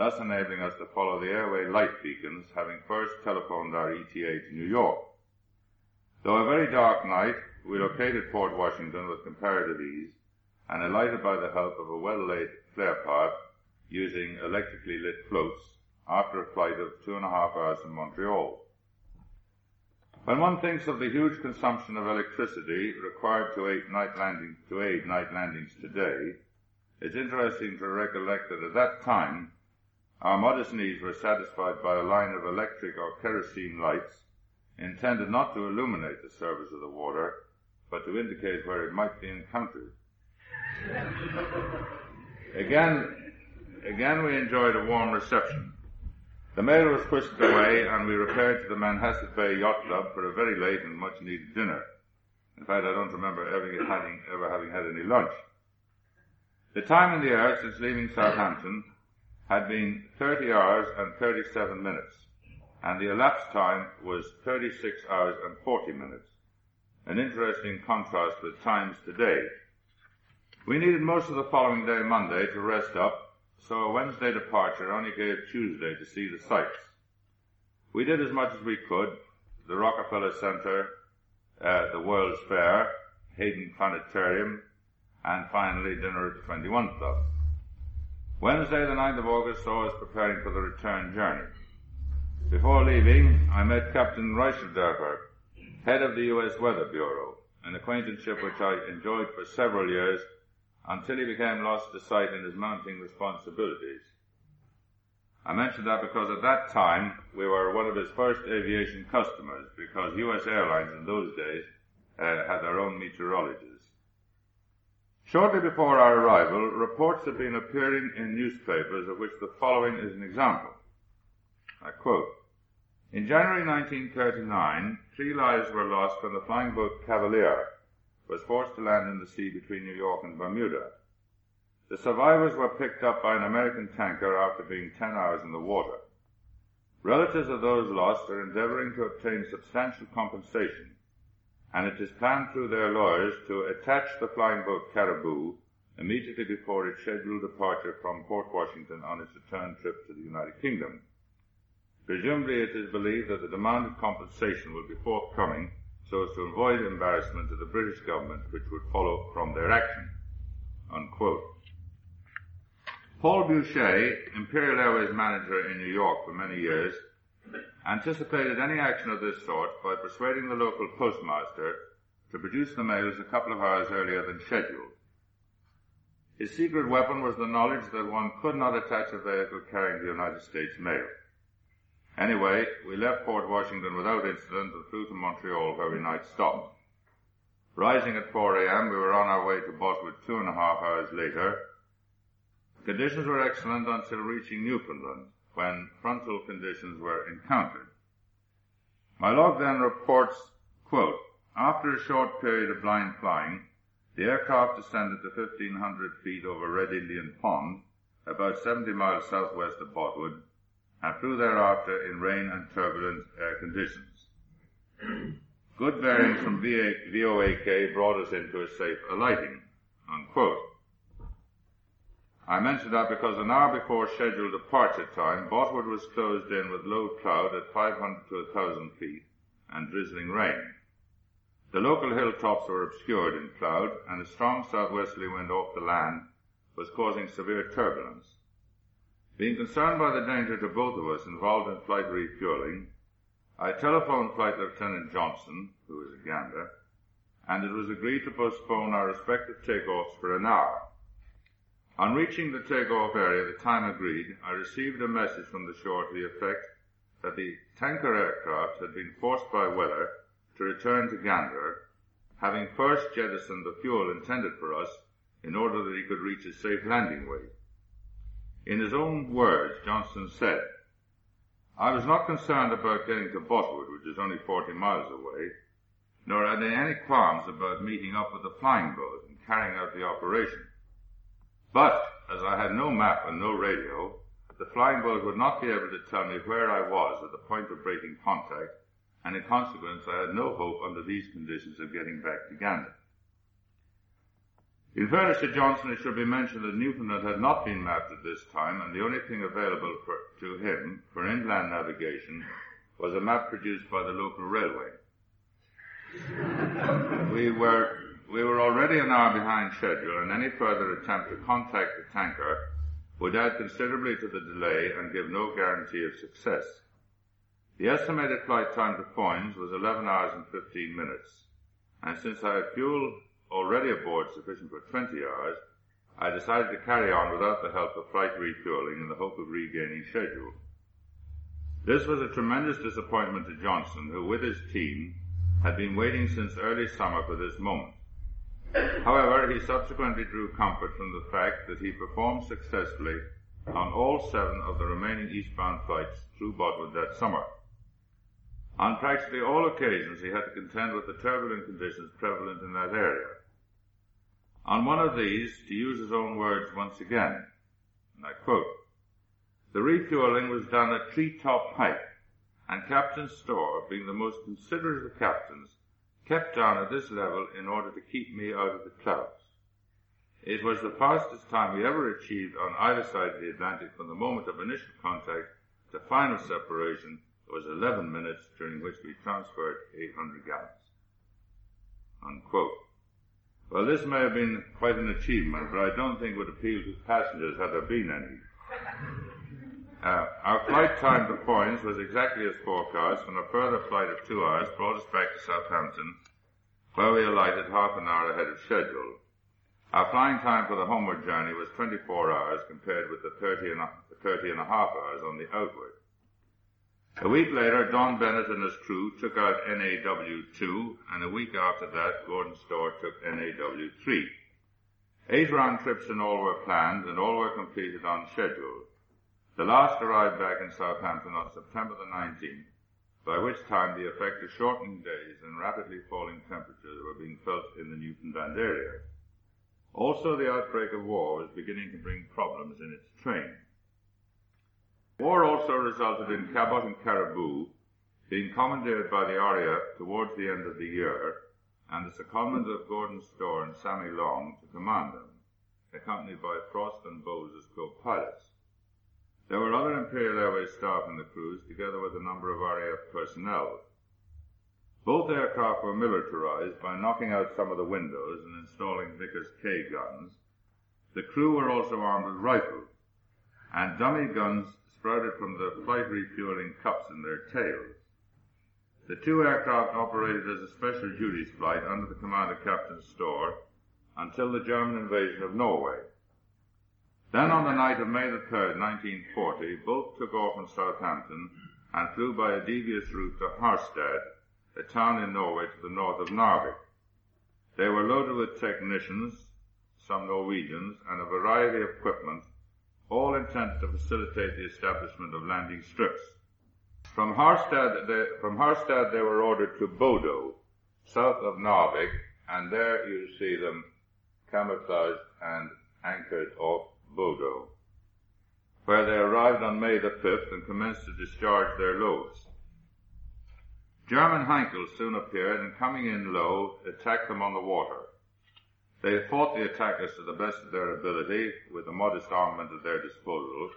thus enabling us to follow the airway light beacons, having first telephoned our ETA to New York. Though a very dark night, we located Port Washington with comparative ease and alighted by the help of a well-laid flare part using electrically lit floats after a flight of two and a half hours from Montreal. When one thinks of the huge consumption of electricity required to aid night, landing, to aid night landings today, it's interesting to recollect that at that time, our modest needs were satisfied by a line of electric or kerosene lights intended not to illuminate the surface of the water, but to indicate where it might be encountered. Again, again we enjoyed a warm reception. The mail was pushed away and we repaired to the Manhasset Bay Yacht Club for a very late and much needed dinner. In fact, I don't remember ever having, ever having had any lunch. The time in the air since leaving Southampton had been 30 hours and 37 minutes, and the elapsed time was 36 hours and 40 minutes. An interesting contrast with times today. We needed most of the following day, Monday, to rest up, so a Wednesday departure only gave Tuesday to see the sights. We did as much as we could, the Rockefeller Center, uh, the World's Fair, Hayden Planetarium, and finally dinner at the 21 Club. Wednesday, the 9th of August, saw us preparing for the return journey. Before leaving, I met Captain Reichelderfer, head of the U.S. Weather Bureau, an acquaintanceship which I enjoyed for several years until he became lost to sight in his mounting responsibilities. I mention that because at that time we were one of his first aviation customers because U.S. Airlines in those days uh, had their own meteorologists. Shortly before our arrival, reports had been appearing in newspapers of which the following is an example. I quote, In January 1939, three lives were lost when the flying boat Cavalier was forced to land in the sea between New York and Bermuda. The survivors were picked up by an American tanker after being 10 hours in the water. Relatives of those lost are endeavoring to obtain substantial compensation, and it is planned through their lawyers to attach the flying boat Caribou immediately before its scheduled departure from Port Washington on its return trip to the United Kingdom. Presumably it is believed that the demanded compensation will be forthcoming so as to avoid embarrassment to the British government which would follow from their action. Unquote. Paul Boucher, Imperial Airways manager in New York for many years, anticipated any action of this sort by persuading the local postmaster to produce the mails a couple of hours earlier than scheduled. His secret weapon was the knowledge that one could not attach a vehicle carrying the United States mail. Anyway, we left Port Washington without incident and flew to Montreal where we night stopped. Rising at 4 a.m., we were on our way to Botwood two and a half hours later Conditions were excellent until reaching Newfoundland, when frontal conditions were encountered. My log then reports, quote, after a short period of blind flying, the aircraft descended to 1500 feet over Red Indian Pond, about 70 miles southwest of Botwood, and flew thereafter in rain and turbulent air conditions. Good bearings from VOAK brought us into a safe alighting, unquote. I mention that because an hour before scheduled departure time, Botwood was closed in with low cloud at 500 to 1,000 feet and drizzling rain. The local hilltops were obscured in cloud, and a strong southwesterly wind off the land was causing severe turbulence. Being concerned by the danger to both of us involved in flight refueling, I telephoned Flight Lieutenant Johnson, who is a Gander, and it was agreed to postpone our respective takeoffs for an hour. On reaching the takeoff area, the time agreed, I received a message from the shore to the effect that the tanker aircraft had been forced by weather to return to Gander, having first jettisoned the fuel intended for us in order that he could reach a safe landing weight. In his own words, Johnson said, I was not concerned about getting to Botwood, which is only 40 miles away, nor had I any qualms about meeting up with the flying boat and carrying out the operation. But, as I had no map and no radio, the flying boat would not be able to tell me where I was at the point of breaking contact, and in consequence I had no hope under these conditions of getting back to Gander. In fairness to Johnson, it should be mentioned that Newfoundland had not been mapped at this time, and the only thing available for, to him for inland navigation was a map produced by the local railway. we were we were already an hour behind schedule, and any further attempt to contact the tanker would add considerably to the delay and give no guarantee of success. The estimated flight time to Foynes was 11 hours and 15 minutes, and since I had fuel already aboard sufficient for 20 hours, I decided to carry on without the help of flight refueling in the hope of regaining schedule. This was a tremendous disappointment to Johnson, who with his team had been waiting since early summer for this moment. However, he subsequently drew comfort from the fact that he performed successfully on all seven of the remaining eastbound flights through Botwood that summer. On practically all occasions, he had to contend with the turbulent conditions prevalent in that area. On one of these, to use his own words once again, and I quote, The refueling was done at Treetop Height, and Captain Storr, being the most considerate of captains, kept down at this level in order to keep me out of the clouds. It was the fastest time we ever achieved on either side of the Atlantic from the moment of initial contact to final separation was 11 minutes during which we transferred 800 gallons. Unquote. Well, this may have been quite an achievement, but I don't think would appeal to passengers had there been any. Uh, our flight time to Foynes was exactly as forecast, and a further flight of two hours brought us back to Southampton, where we alighted half an hour ahead of schedule. Our flying time for the homeward journey was 24 hours compared with the 30 and, a, 30 and a half hours on the outward. A week later, Don Bennett and his crew took out NAW2, and a week after that, Gordon Storr took NAW3. Eight round trips in all were planned, and all were completed on schedule. The last arrived back in Southampton on September the 19th, by which time the effect of shortening days and rapidly falling temperatures were being felt in the Newfoundland area. Also, the outbreak of war was beginning to bring problems in its train. War also resulted in Cabot and Caribou being commandeered by the RAF towards the end of the year, and the secondment of Gordon Storr and Sammy Long to command them, accompanied by Frost and Bowes as co-pilots. There were other Imperial Airways staff in the crews, together with a number of RAF personnel. Both aircraft were militarized by knocking out some of the windows and installing Vickers K guns. The crew were also armed with rifles, and dummy guns sprouted from the flight refueling cups in their tails. The two aircraft operated as a special duties flight under the command of Captain Storr until the German invasion of Norway. Then on the night of May the 3rd, 1940, both took off from Southampton and flew by a devious route to Harstad, a town in Norway to the north of Narvik. They were loaded with technicians, some Norwegians, and a variety of equipment, all intended to facilitate the establishment of landing strips. From Harstad, they, from Harstad they were ordered to Bodo, south of Narvik, and there you see them camouflaged and anchored off Bodo, where they arrived on May the 5th and commenced to discharge their loads. German Heinkels soon appeared and coming in low, attacked them on the water. They fought the attackers to the best of their ability with the modest armament at their disposal,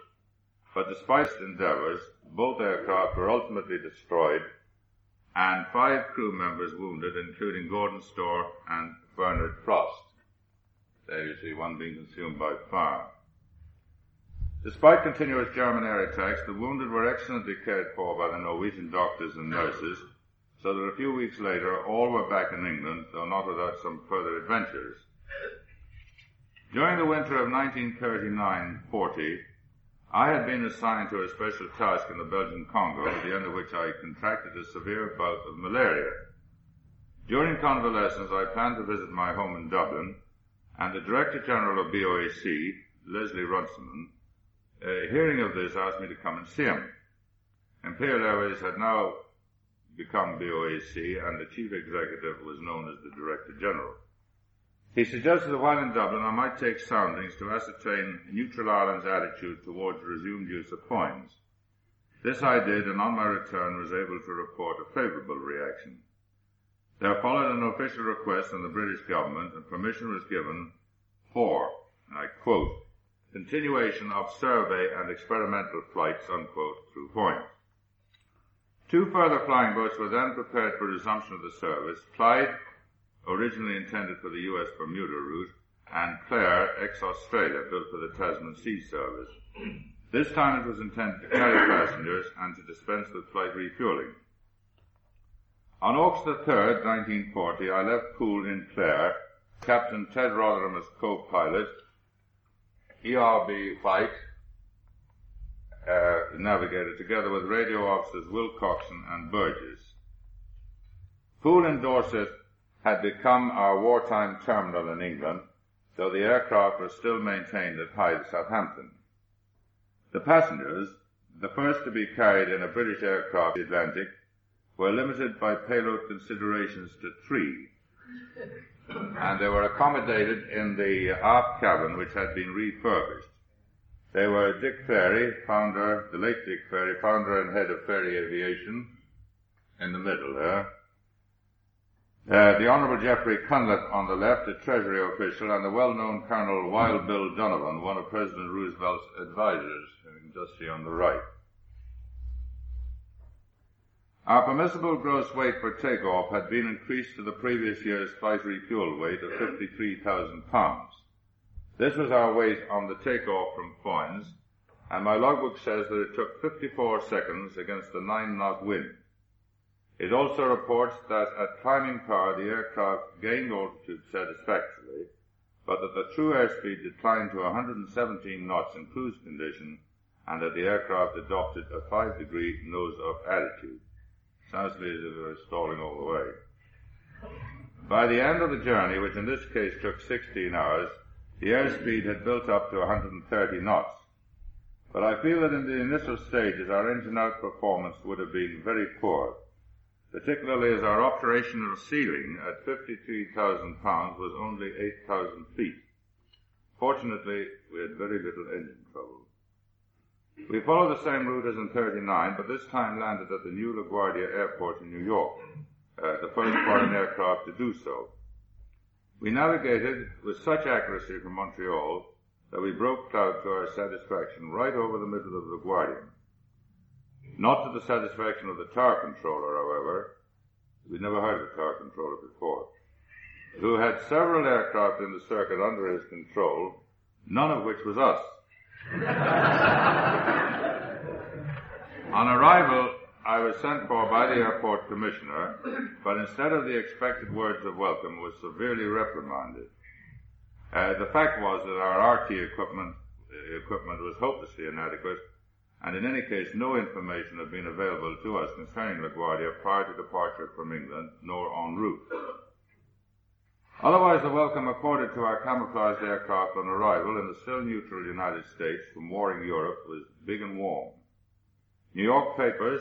but despite endeavors, both aircraft were ultimately destroyed and five crew members wounded, including Gordon Storr and Bernard Frost. There you see one being consumed by fire. Despite continuous German air attacks, the wounded were excellently cared for by the Norwegian doctors and nurses, so that a few weeks later all were back in England, though not without some further adventures. During the winter of 1939-40, I had been assigned to a special task in the Belgian Congo, at the end of which I contracted a severe bout of malaria. During convalescence, I planned to visit my home in Dublin, and the Director General of BOAC, Leslie Runciman, hearing of this, asked me to come and see him. Imperial Airways had now become BOAC, and the chief executive was known as the Director General. He suggested that while in Dublin, I might take soundings to ascertain Neutral Ireland's attitude towards resumed use of Foynes. This I did, and on my return was able to report a favourable reaction. There followed an official request from the British government, and permission was given for, and I quote, continuation of survey and experimental flights, unquote, through Foynes. Two further flying boats were then prepared for resumption of the service, Clyde, originally intended for the U.S. Bermuda route, and Clare, ex-Australia, built for the Tasman Sea Service. This time it was intended to carry passengers and to dispense with flight refueling. On August the 3rd, 1940, I left Poole in Clare, Captain Ted Rotherham as co-pilot, ERB White, uh, navigator, together with radio officers Wilcockson and Burgess. Poole and Dorset had become our wartime terminal in England, though the aircraft was still maintained at Hythe, Southampton. The passengers, the first to be carried in a British aircraft the Atlantic, were limited by payload considerations to three, and they were accommodated in the aft cabin which had been refurbished. They were Dick Ferry, founder, the late Dick Ferry, founder and head of Ferry Aviation, in the middle there. Uh, the Honourable Jeffrey Cunliffe on the left, a Treasury official, and the well-known Colonel Wild Bill Donovan, one of President Roosevelt's advisors, you can just see on the right. Our permissible gross weight for takeoff had been increased to the previous year's flight refuel weight of 53,000 pounds. This was our weight on the takeoff from Foynes, and my logbook says that it took 54 seconds against a 9 knot wind. It also reports that at climbing power the aircraft gained altitude satisfactorily, but that the true airspeed declined to 117 knots in cruise condition and that the aircraft adopted a 5 degree nose up attitude. If it was stalling all the way. By the end of the journey, which in this case took 16 hours, the airspeed had built up to 130 knots. But I feel that in the initial stages our engine out performance would have been very poor, particularly as our operational ceiling at 53,000 pounds was only 8,000 feet. Fortunately, we had very little engine trouble. We followed the same route as in 39, but this time landed at the new LaGuardia Airport in New York, uh, the first foreign aircraft to do so. We navigated with such accuracy from Montreal that we broke cloud to our satisfaction right over the middle of LaGuardia. Not to the satisfaction of the tower controller, however, we'd never heard of a tower controller before, who had several aircraft in the circuit under his control, none of which was us. On arrival, I was sent for by the airport commissioner, but instead of the expected words of welcome, was severely reprimanded. Uh, the fact was that our RT equipment equipment was hopelessly inadequate, and in any case, no information had been available to us concerning LaGuardia prior to departure from England, nor en route. Otherwise, the welcome accorded to our camouflaged aircraft on arrival in the still neutral United States from warring Europe was big and warm. New York papers,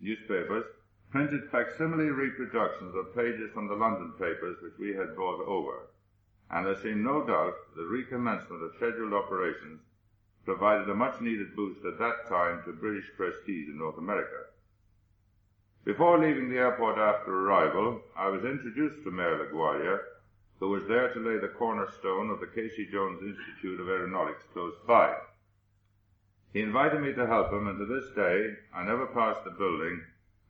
newspapers, printed facsimile reproductions of pages from the London papers which we had brought over, and there seemed no doubt the recommencement of scheduled operations provided a much needed boost at that time to British prestige in North America. Before leaving the airport after arrival, I was introduced to Mayor LaGuardia who was there to lay the cornerstone of the Casey Jones Institute of Aeronautics close by. He invited me to help him, and to this day I never pass the building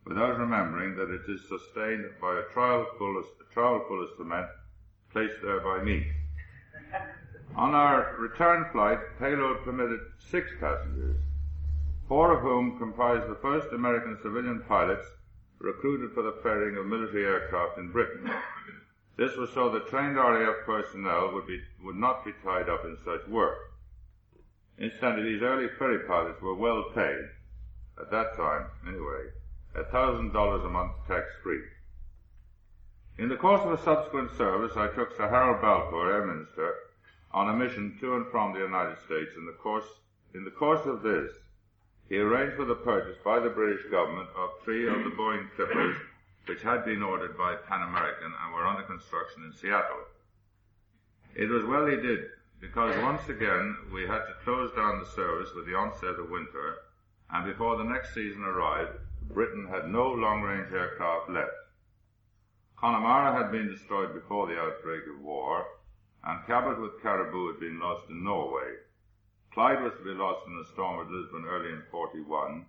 without remembering that it is sustained by a trowel full of, trowel full of cement placed there by me. On our return flight, payload permitted six passengers, four of whom comprised the first American civilian pilots recruited for the ferrying of military aircraft in Britain. This was so that trained RAF personnel would, be, would not be tied up in such work. Incidentally, these early ferry pilots were well paid, at that time anyway, $1,000 a month tax free. In the course of a subsequent service, I took Sir Harold Balfour, Air Minister, on a mission to and from the United States. In the course, in the course of this, he arranged for the purchase by the British government of three of the Boeing Clippers which had been ordered by Pan American and were under construction in Seattle. It was well he did, because once again we had to close down the service with the onset of winter, and before the next season arrived, Britain had no long-range aircraft left. Connemara had been destroyed before the outbreak of war, and Cabot with Caribou had been lost in Norway. Clyde was to be lost in the storm at Lisbon early in 41,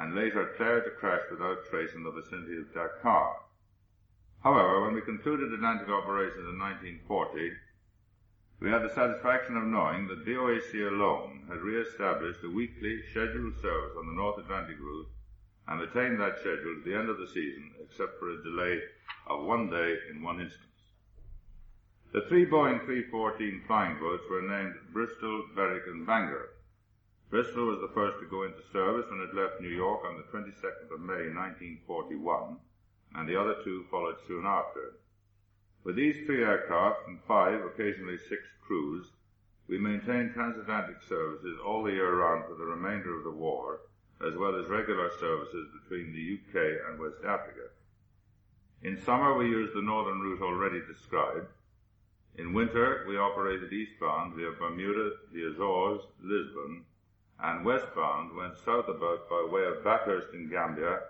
and later Clare to crash without trace in the vicinity of Dakar. However, when we concluded Atlantic operations in 1940, we had the satisfaction of knowing that BOAC alone had re-established a weekly scheduled service on the North Atlantic route and retained that schedule to the end of the season, except for a delay of one day in one instance. The three Boeing 314 flying boats were named Bristol, Berwick, and Bangor. Bristol was the first to go into service when it left New York on the 22nd of May 1941, and the other two followed soon after. With these three aircraft and five, occasionally six crews, we maintained transatlantic services all the year round for the remainder of the war, as well as regular services between the UK and West Africa. In summer we used the northern route already described. In winter, we operated eastbound via Bermuda, the Azores, Lisbon, and westbound went south about by way of Bathurst in Gambia,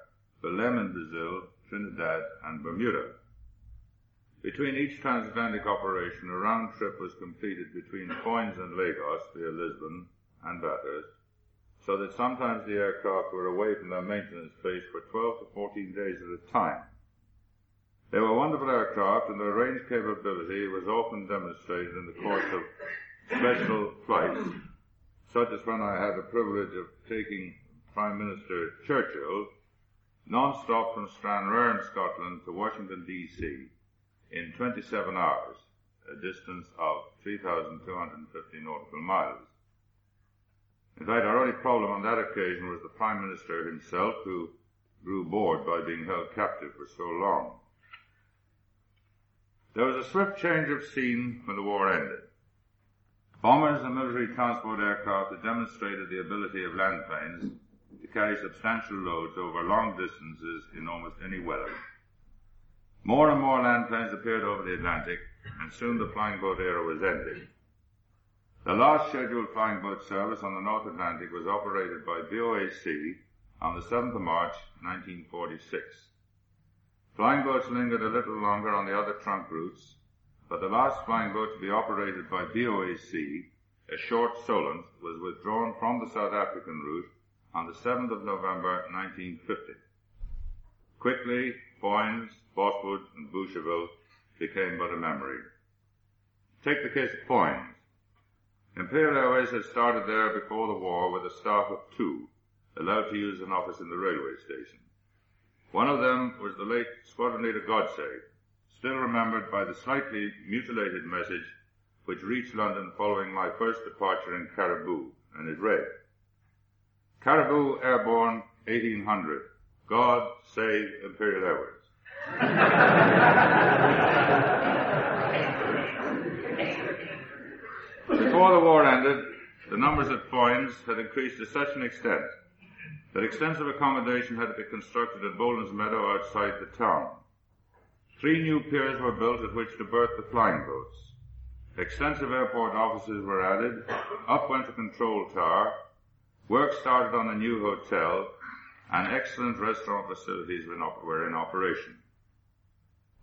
Belém in Brazil, Trinidad, and Bermuda. Between each transatlantic operation, a round trip was completed between Foynes and Lagos via Lisbon and Bathurst, so that sometimes the aircraft were away from their maintenance base for 12 to 14 days at a time. They were wonderful aircraft and their range capability was often demonstrated in the course of special flights, such as when I had the privilege of taking Prime Minister Churchill non-stop from Stranraer in Scotland to Washington DC in 27 hours, a distance of 3,250 nautical miles. In fact, our only problem on that occasion was the Prime Minister himself, who grew bored by being held captive for so long. There was a swift change of scene when the war ended. Bombers and military transport aircraft had demonstrated the ability of land planes to carry substantial loads over long distances in almost any weather. More and more land planes appeared over the Atlantic, and soon the flying boat era was ended. The last scheduled flying boat service on the North Atlantic was operated by BOAC on the 7th of March, 1946. Flying boats lingered a little longer on the other trunk routes, but the last flying boat to be operated by BOAC, a short Solent, was withdrawn from the South African route on the 7th of November 1950. Quickly, Foynes, Botwood, and Boucherville became but a memory. Take the case of Foynes. Imperial Airways had started there before the war with a staff of two, allowed to use an office in the railway station. One of them was the late Squadron Leader Godsey, still remembered by the slightly mutilated message which reached London following my first departure in Caribou, and it read, Caribou Airborne 1800. God save Imperial Airways. Before the war ended, the numbers at Foynes had increased to such an extent that extensive accommodation had to be constructed at Boland's Meadow outside the town. Three new piers were built at which to berth the flying boats. Extensive airport offices were added, up went the control tower, work started on a new hotel, and excellent restaurant facilities were in operation.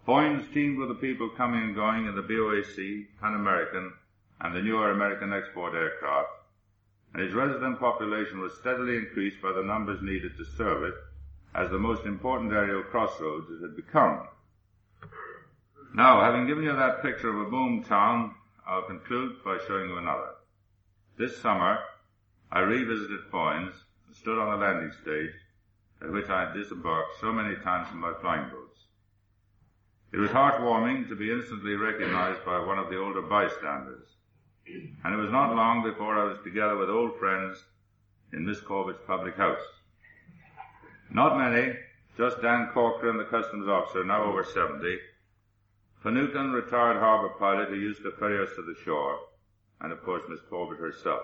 Foynes teemed with the people coming and going in the BOAC, Pan American, and the newer American export aircraft, and its resident population was steadily increased by the numbers needed to serve it as the most important aerial crossroads it had become. Now, having given you that picture of a boom town, I'll conclude by showing you another. This summer, I revisited Foynes and stood on the landing stage at which I had disembarked so many times from my flying boats. It was heartwarming to be instantly recognized by one of the older bystanders, and it was not long before I was together with old friends in Miss Corbett's public house. Not many, just Dan Corcoran, the customs officer, now over 70, Finucane, retired harbor pilot who used to ferry us to the shore, and of course Miss Corbett herself.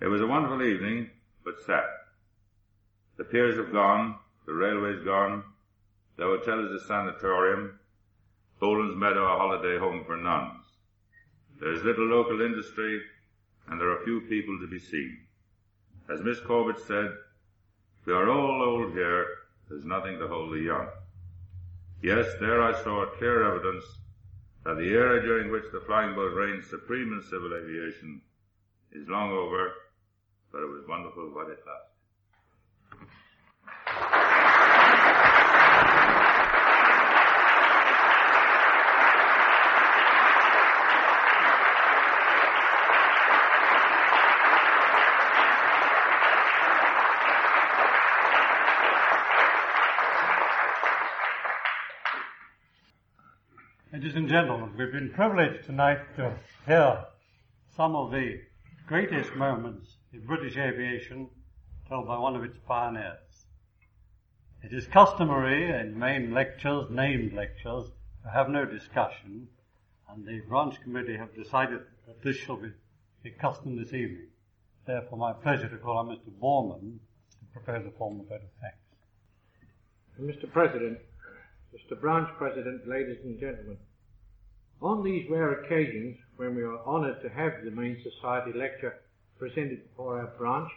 It was a wonderful evening, but sad. The piers have gone, the railway's gone, the hotel is a sanatorium, Boland's Meadow a holiday home for nuns. There is little local industry, and there are few people to be seen. As Miss Corbett said, we are all old here, there's nothing to hold the young. Yes, there I saw clear evidence that the era during which the flying boat reigned supreme in civil aviation is long over, but it was wonderful while it lasted. Ladies and gentlemen, we've been privileged tonight to hear some of the greatest moments in British aviation told by one of its pioneers. It is customary in main lectures, named lectures, to have no discussion, and the branch committee have decided that this shall be the custom this evening. Therefore, my pleasure to call on Mr. Borman to propose a formal vote of thanks. Mr. President, Mr. Branch President, ladies and gentlemen, On these rare occasions when we are honoured to have the Main Society lecture presented for our branch,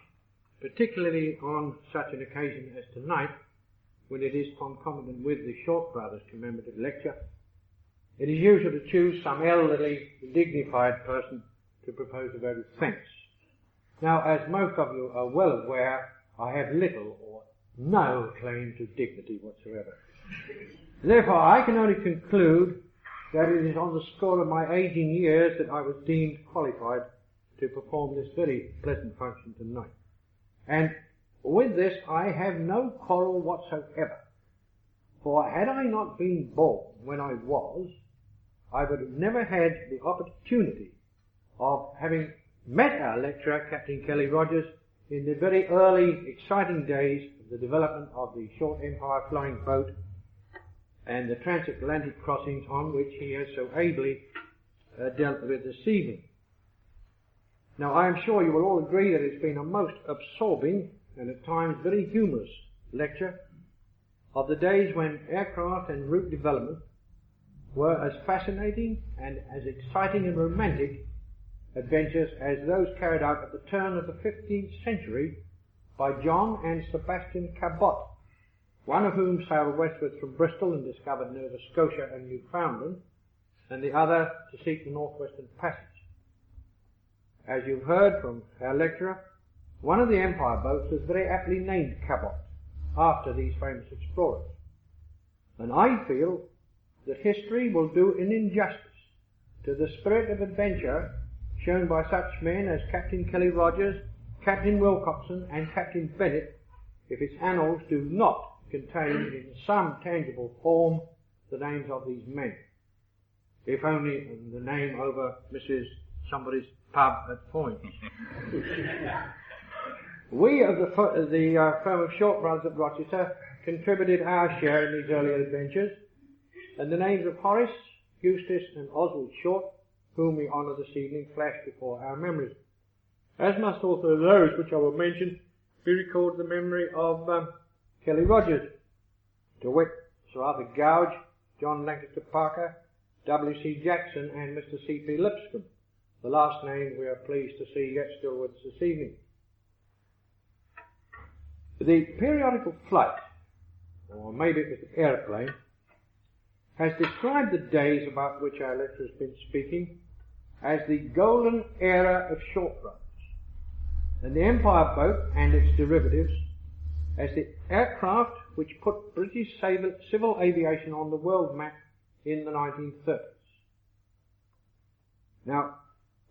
particularly on such an occasion as tonight, when it is concomitant with the Short Brothers commemorative lecture, it is usual to choose some elderly, dignified person to propose a vote of thanks. Now, as most of you are well aware, I have little or no claim to dignity whatsoever. Therefore, I can only conclude that it is on the score of my aging years that I was deemed qualified to perform this very pleasant function tonight. And with this, I have no quarrel whatsoever. For had I not been born when I was, I would have never had the opportunity of having met our lecturer, Captain Kelly Rogers, in the very early, exciting days of the development of the short empire flying boat and the transatlantic crossings on which he has so ably uh, dealt with this evening. Now, I am sure you will all agree that it's been a most absorbing and at times very humorous lecture of the days when aircraft and route development were as fascinating and as exciting and romantic adventures as those carried out at the turn of the 15th century by John and Sebastian Cabot, one of whom sailed westward from Bristol and discovered Nova Scotia and Newfoundland, and the other to seek the northwestern passage. As you've heard from our lecturer, one of the Empire boats was very aptly named Cabot, after these famous explorers. And I feel that history will do an injustice to the spirit of adventure shown by such men as Captain Kelly Rogers, Captain Wilcockson, and Captain Bennett if its annals do not contain in some tangible form the names of these men. If only the name over Mrs. somebody's pub at Foynes. <laughs> we of the, the uh, firm of Short Brothers at Rochester contributed our share in these early adventures, and the names of Horace, Eustace, and Oswald Short, whom we honour this evening, flash before our memories. As must also those which I will mention be recorded the memory of um, Kelly Rogers, to wit, Sir Arthur Gouge, John Lancaster Parker, W.C. Jackson, and Mr. C.P. Lipscomb. The last name we are pleased to see yet still with us this evening. The periodical flight, or maybe it was the aeroplane, has described the days about which our lecturer has been speaking as the golden era of short runs, and the Empire boat and its derivatives as the aircraft which put British civil aviation on the world map in the 1930s. Now,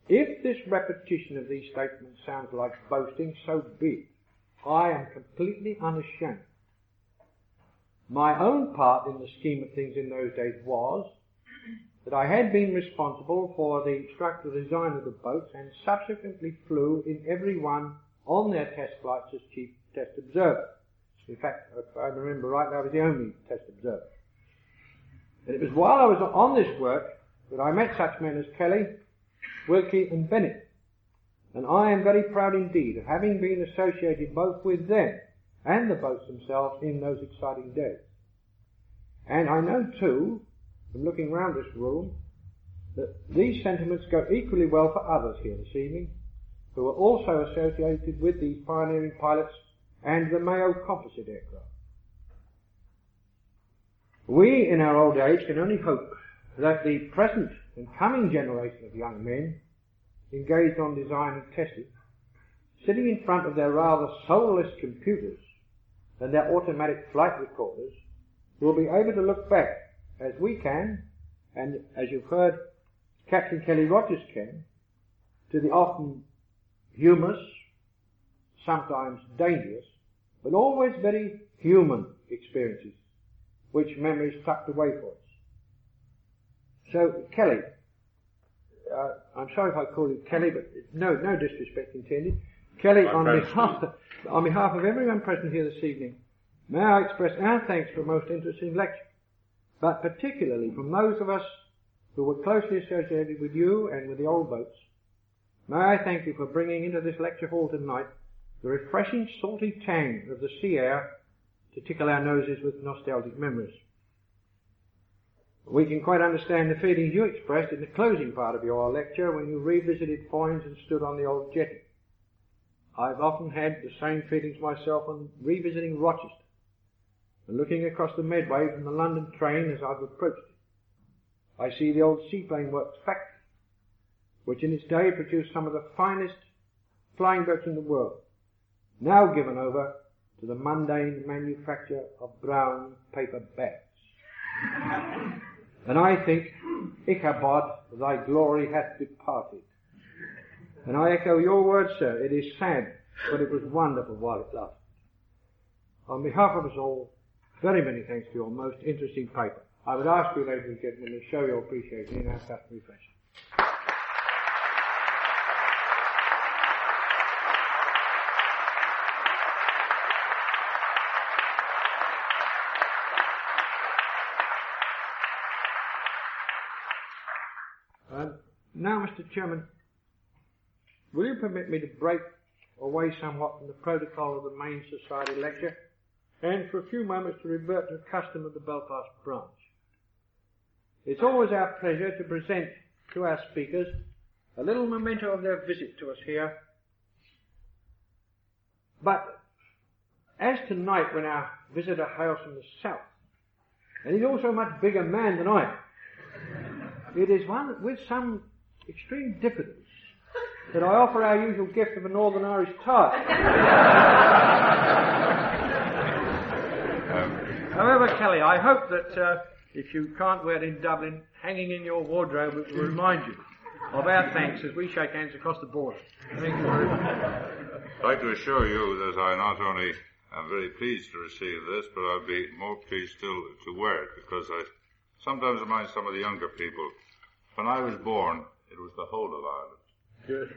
if this repetition of these statements sounds like boasting, so be it. I am completely unashamed. My own part in the scheme of things in those days was that I had been responsible for the structural design of the boats and subsequently flew in every one on their test flights as chief test observer. In fact, if I remember right, now, I was the only test observer. And it was while I was on this work that I met such men as Kelly, Wilkie and Bennett. And I am very proud indeed of having been associated both with them and the boats themselves in those exciting days. And I know too, from looking round this room, that these sentiments go equally well for others here this evening, who are also associated with these pioneering pilots and the Mayo composite aircraft. We, in our old age, can only hope that the present and coming generation of young men engaged on design and testing, sitting in front of their rather soulless computers and their automatic flight recorders, will be able to look back as we can, and as you've heard Captain Kelly Rogers can, to the often humorous, sometimes dangerous, but always very human experiences, which memories tucked away for us. So, Kelly, uh, I'm sorry if I call you Kelly, but no, no disrespect intended. Kelly, on behalf, <laughs> on behalf of everyone present here this evening, may I express our thanks for a most interesting lecture, but particularly from those of us who were closely associated with you and with the old boats. May I thank you for bringing into this lecture hall tonight the refreshing salty tang of the sea air to tickle our noses with nostalgic memories. We can quite understand the feelings you expressed in the closing part of your lecture when you revisited Foynes and stood on the old jetty. I've often had the same feelings myself on revisiting Rochester and looking across the Medway from the London train as I've approached it. I see the old seaplane works factory, which in its day produced some of the finest flying boats in the world, now given over to the mundane manufacture of brown paper bags. and I think, Ichabod, thy glory hath departed. And I echo your words, sir. It is sad, but it was wonderful while it lasted. On behalf of us all, very many thanks for your most interesting paper. I would ask you, ladies and gentlemen, to show your appreciation in our customary fashion. Mr. Chairman, will you permit me to break away somewhat from the protocol of the main society lecture and for a few moments to revert to the custom of the Belfast branch? It's always our pleasure to present to our speakers a little memento of their visit to us here. But as tonight when our visitor hails from the south, and he's also a much bigger man than I it is one with some extreme diffidence that I offer our usual gift of a Northern Irish tie. <laughs> However, Kelly, I hope that uh, if you can't wear it in Dublin, hanging in your wardrobe it will remind you of our thanks as we shake hands across the border. Thank you very much. I'd like to assure you that I not only am very pleased to receive this, but I'll be more pleased still to wear it because I sometimes remind some of the younger people. When I was born, it was the whole of Ireland. Good.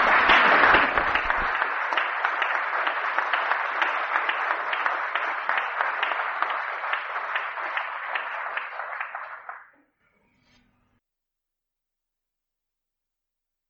<laughs>